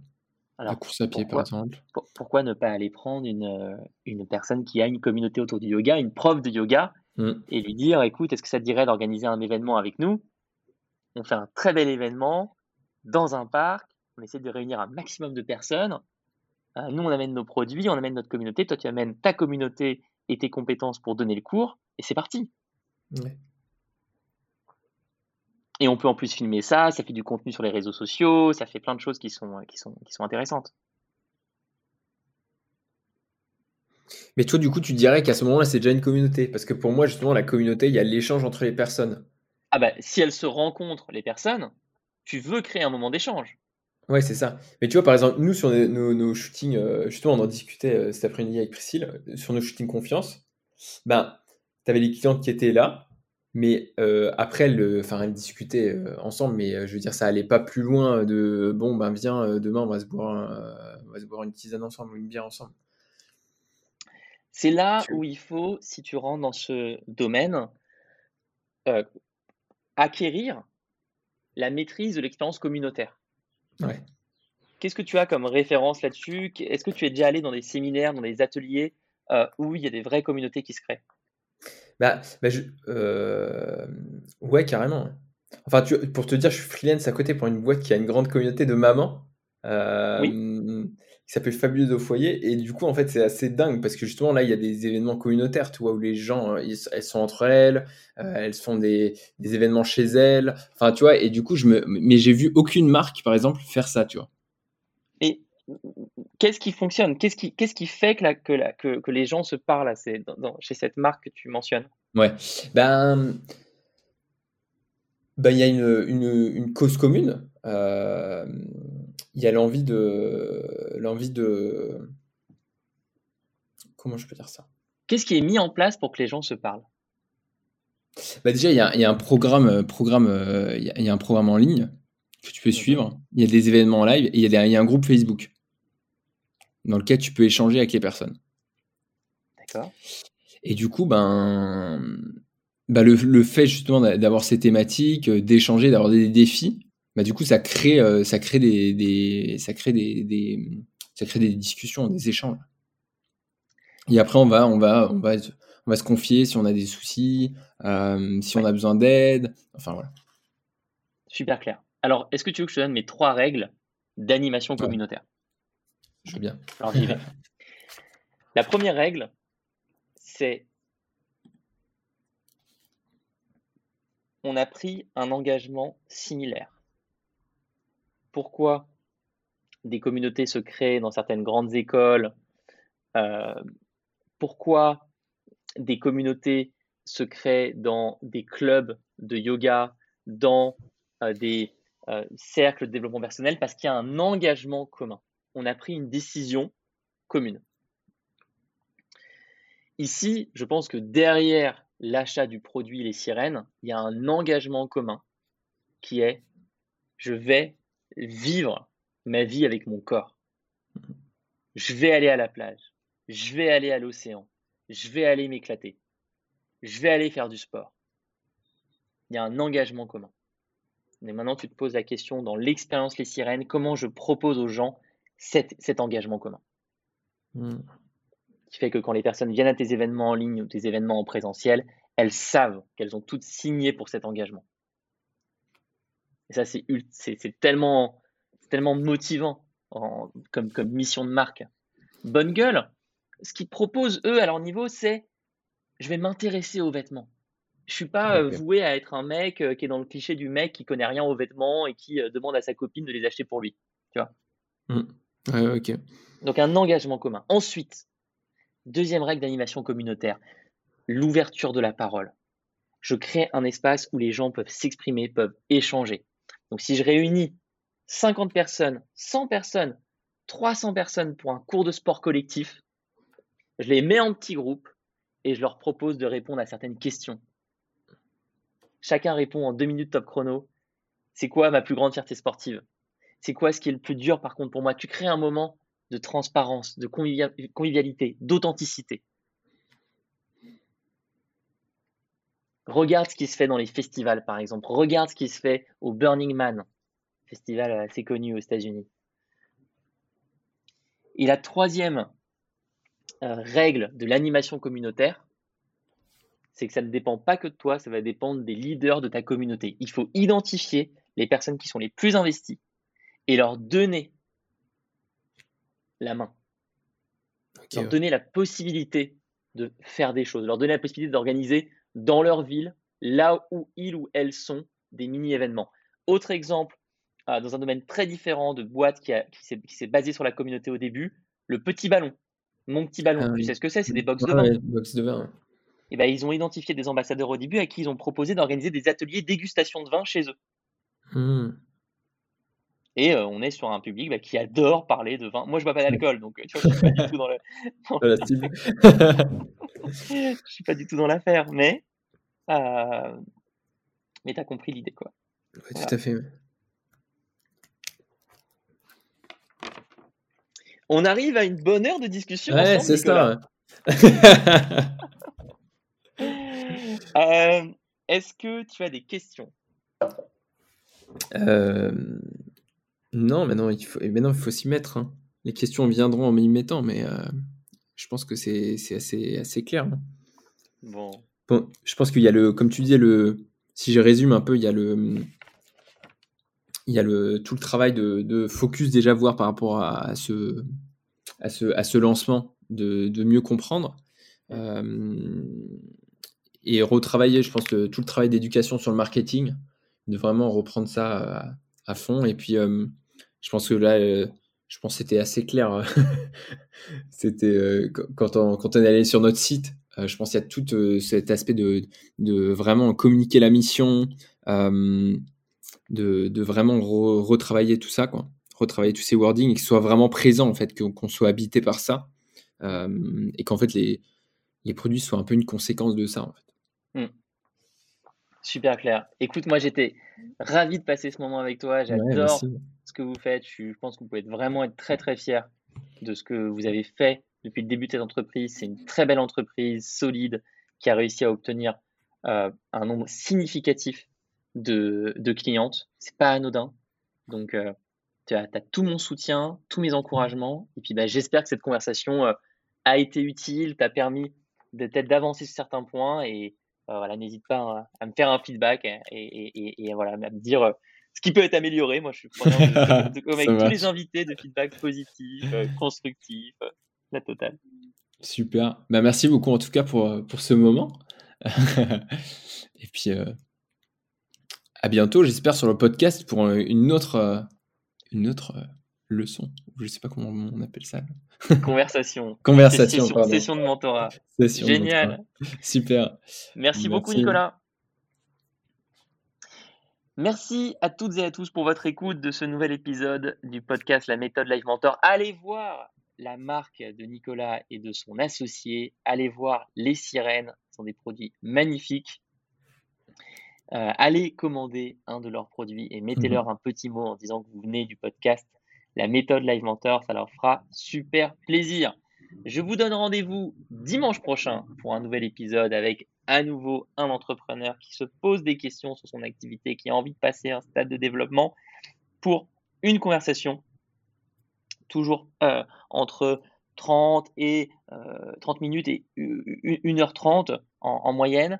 Speaker 2: la course à pied, par exemple.
Speaker 1: pourquoi ne pas aller prendre une, une personne qui a une communauté autour du yoga, une prof de yoga, mmh. et lui dire, écoute, est-ce que ça te dirait d'organiser un événement avec nous? On fait un très bel événement dans un parc, on essaie de réunir un maximum de personnes. Euh, nous, on amène nos produits, on amène notre communauté. Toi, tu amènes ta communauté et tes compétences pour donner le cours, et c'est parti. Et on peut en plus filmer ça, ça fait du contenu sur les réseaux sociaux, ça fait plein de choses qui sont, qui sont, qui sont intéressantes.
Speaker 2: Mais toi, du coup, tu dirais qu'à ce moment-là, c'est déjà une communauté. Parce que pour moi, justement, la communauté, il y a l'échange entre les personnes.
Speaker 1: Ah bah, si elles se rencontrent, les personnes, tu veux créer un moment d'échange.
Speaker 2: Ouais, c'est ça. Mais tu vois, par exemple, nous, sur nos, shootings, euh, justement, on en discutait euh, cet après-midi avec Priscille, euh, sur nos shootings confiance, ben, tu avais les clients qui étaient là, mais après, le, enfin, elles discutaient ensemble, mais je veux dire, ça allait pas plus loin de bon, ben, viens, demain, on va, se boire on va se boire une tisane ensemble ou une bière ensemble.
Speaker 1: C'est là où il faut, si tu rentres dans ce domaine, acquérir la maîtrise de l'expérience communautaire. Qu'est-ce que tu as comme référence là-dessus? Est-ce que tu es déjà allé dans des séminaires, dans des ateliers euh, où il y a des vraies communautés qui se créent?
Speaker 2: Bah, bah euh, Ouais, carrément. Enfin, tu, pour te dire, je suis freelance à côté pour une boîte qui a une grande communauté de mamans. Euh, oui qui s'appelle Fabuleuse au foyer. Et du coup, en fait, c'est assez dingue parce que justement, là, il y a des événements communautaires, tu vois, où les gens, euh, elles sont entre elles, euh, elles font des, des, événements chez elles. Enfin, tu vois, et du coup, je me. Mais j'ai vu aucune marque, par exemple, faire ça, tu vois.
Speaker 1: Et qu'est-ce qui fonctionne? Qu'est-ce qui, qu'est-ce qui fait que, la, que, la, que, que, les gens se parlent dans, chez cette marque que tu mentionnes?
Speaker 2: Ouais. Ben. Ben, il y a une, une, une cause commune. Euh, il y a l'envie de, l'envie de, comment je peux dire ça?
Speaker 1: Qu'est-ce qui est mis en place pour que les gens se parlent?
Speaker 2: Bah déjà, il y, a, il y, a, un programme, programme il, y a, un programme en ligne que tu peux suivre. Il y a des événements en live et il y, a il y a un groupe Facebook dans lequel tu peux échanger avec les personnes.
Speaker 1: D'accord.
Speaker 2: Et du coup, ben, le, le, fait justement d'avoir ces thématiques, euh, d'échanger, d'avoir des défis, bah, du coup, ça crée, euh, ça crée des, des ça crée des, des, ça crée des discussions, des échanges. Et après, on va, on va, on va, on va se confier si on a des soucis, euh, si on a besoin d'aide. Enfin voilà.
Speaker 1: Super clair. Alors, est-ce que tu veux que je te donne mes trois règles d'animation communautaire?
Speaker 2: Je veux bien.
Speaker 1: Alors, j'y vais. La première règle, c'est on a pris un engagement similaire pourquoi des communautés se créent dans certaines grandes écoles, euh, pourquoi des communautés se créent dans des clubs de yoga, dans euh, des euh, cercles de développement personnel, parce qu'il y a un engagement commun. On a pris une décision commune. Ici, je pense que derrière l'achat du produit Les Sirènes, il y a un engagement commun qui est je vais vivre ma vie avec mon corps. Je vais aller à la plage, je vais aller à l'océan, je vais aller m'éclater, je vais aller faire du sport. Il y a un engagement commun. Mais maintenant, tu te poses la question dans l'expérience Les Sirènes, comment je propose aux gens cet, engagement commun? Hmm. Qui fait que quand les personnes viennent à tes événements en ligne ou tes événements en présentiel, elles savent qu'elles ont toutes signé pour cet engagement. Et ça, c'est tellement, tellement motivant comme, comme mission de marque. Bonne gueule, ce qu'ils proposent, eux, à leur niveau, c'est je vais m'intéresser aux vêtements. Je suis pas euh, voué à être un mec euh, qui est dans le cliché du mec qui connaît rien aux vêtements et qui euh, demande à sa copine de les acheter pour lui. Tu vois
Speaker 2: mmh. ok.
Speaker 1: Donc un engagement commun. Ensuite, deuxième règle d'animation communautaire, l'ouverture de la parole. Je crée un espace où les gens peuvent s'exprimer, peuvent échanger. Donc si je réunis 50 personnes, 100 personnes, 300 personnes pour un cours de sport collectif, je les mets en petits groupes et je leur propose de répondre à certaines questions. Chacun répond en deux minutes top chrono. C'est quoi ma plus grande fierté sportive? C'est quoi ce qui est le plus dur? Par contre pour moi Tu crées un moment de transparence, de convivialité, d'authenticité. Regarde ce qui se fait dans les festivals, par exemple. Regarde ce qui se fait au Burning Man, festival assez connu aux États-Unis. Et la troisième euh, règle de l'animation communautaire, c'est que ça ne dépend pas que de toi, ça va dépendre des leaders de ta communauté. Il faut identifier les personnes qui sont les plus investies et leur donner la main. leur donner la possibilité de faire des choses, leur donner la possibilité d'organiser dans leur ville, là où ils ou elles sont, des mini-événements. Autre exemple, euh, dans un domaine très différent de boîte qui, qui s'est basé sur la communauté au début, le petit ballon. Mon petit ballon, ah tu sais ce que c'est? C'est des box de vin.
Speaker 2: box de vin.
Speaker 1: Et eh ben, ils ont identifié des ambassadeurs au début à qui ils ont proposé d'organiser des ateliers dégustation de vin chez eux. Hmm. Et euh, on est sur un public bah, qui adore parler de vin. Moi, je bois pas d'alcool, donc tu vois, je suis pas du tout dans le. je suis pas du tout dans l'affaire, mais euh... mais t'as compris l'idée, quoi.
Speaker 2: Oui, tout à fait.
Speaker 1: On arrive à une bonne heure de discussion.
Speaker 2: Ouais, c'est ça.
Speaker 1: Euh, est-ce que tu as des questions?
Speaker 2: Euh, Non, maintenant il faut, maintenant, il faut s'y mettre. Hein. Les questions viendront en m'y mettant, mais euh, je pense que c'est assez, assez clair. Hein.
Speaker 1: Bon.
Speaker 2: bon. Je pense qu'il y a le, comme tu disais, le, si je résume un peu, il y a le, il y a le, tout le travail de, focus déjà voir par rapport à, ce, à, ce, à ce lancement, de, de mieux comprendre. Euh, et retravailler, je pense, tout le travail d'éducation sur le marketing, de vraiment reprendre ça à, fond. Et puis, euh, je pense que là, euh, je pense que c'était assez clair. c'était quand, on, quand est allé sur notre site, je pense qu'il y a tout cet aspect de, vraiment communiquer la mission, de, vraiment retravailler tout ça, quoi. retravailler tous ces wordings et qu'ils soient vraiment présents, en fait, qu'on soit habité par ça. Euh, et qu'en fait, les, produits soient un peu une conséquence de ça.
Speaker 1: Hmm. Super clair. Écoute, moi j'étais ravi de passer ce moment avec toi. J'adore ce que vous faites. Je pense que vous pouvez vraiment être très très fier de ce que vous avez fait depuis le début de cette entreprise. C'est une très belle entreprise, solide, qui a réussi à obtenir euh, un nombre significatif de, de clientes. C'est pas anodin. Donc, euh, tu as, tout mon soutien, tous mes encouragements. Et puis, bah, j'espère que cette conversation euh, a été utile, t'a permis peut-être d'avancer sur certains points. Et voilà, n'hésite pas hein, à, me faire un feedback et, et, et, voilà, à me dire ce qui peut être amélioré. Moi, je suis preneur avec tous les invités de feedback positif, constructif, la totale.
Speaker 2: Super. Bah, merci beaucoup en tout cas pour, pour ce moment. et puis, à bientôt, j'espère, sur le podcast pour une autre, euh, une autre euh, leçon. Je ne sais pas comment on appelle ça.
Speaker 1: Conversation.
Speaker 2: Conversation,
Speaker 1: session, session, de mentorat. Génial.
Speaker 2: Super.
Speaker 1: Merci, beaucoup, Nicolas. Merci à toutes et à tous pour votre écoute de ce nouvel épisode du podcast La méthode Live Mentor. Allez voir la marque de Nicolas et de son associé. Allez voir les sirènes. Ce sont des produits magnifiques. Euh, allez commander un de leurs produits et mettez-leur mhm. un petit mot en disant que vous venez du podcast La méthode Live Mentor. Ça leur fera super plaisir. Je vous donne rendez-vous dimanche prochain pour un nouvel épisode avec à nouveau un entrepreneur qui se pose des questions sur son activité, qui a envie de passer un stade de développement pour une conversation toujours euh, entre 30 et 30 euh, minutes et 1h30 en, moyenne.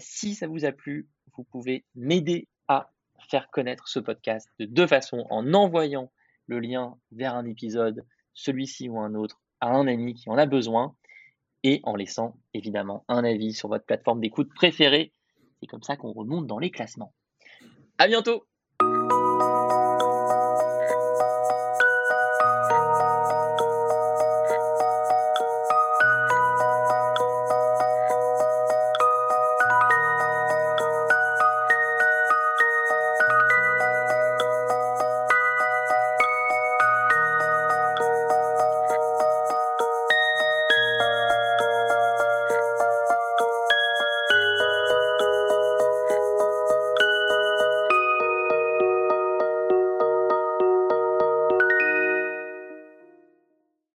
Speaker 1: si ça vous a plu, vous pouvez m'aider à faire connaître ce podcast de deux façons, en envoyant le lien vers un épisode, celui-ci ou un autre, à un ami qui en a besoin, et en laissant évidemment un avis sur votre plateforme d'écoute préférée. C'est comme ça qu'on remonte dans les classements. À bientôt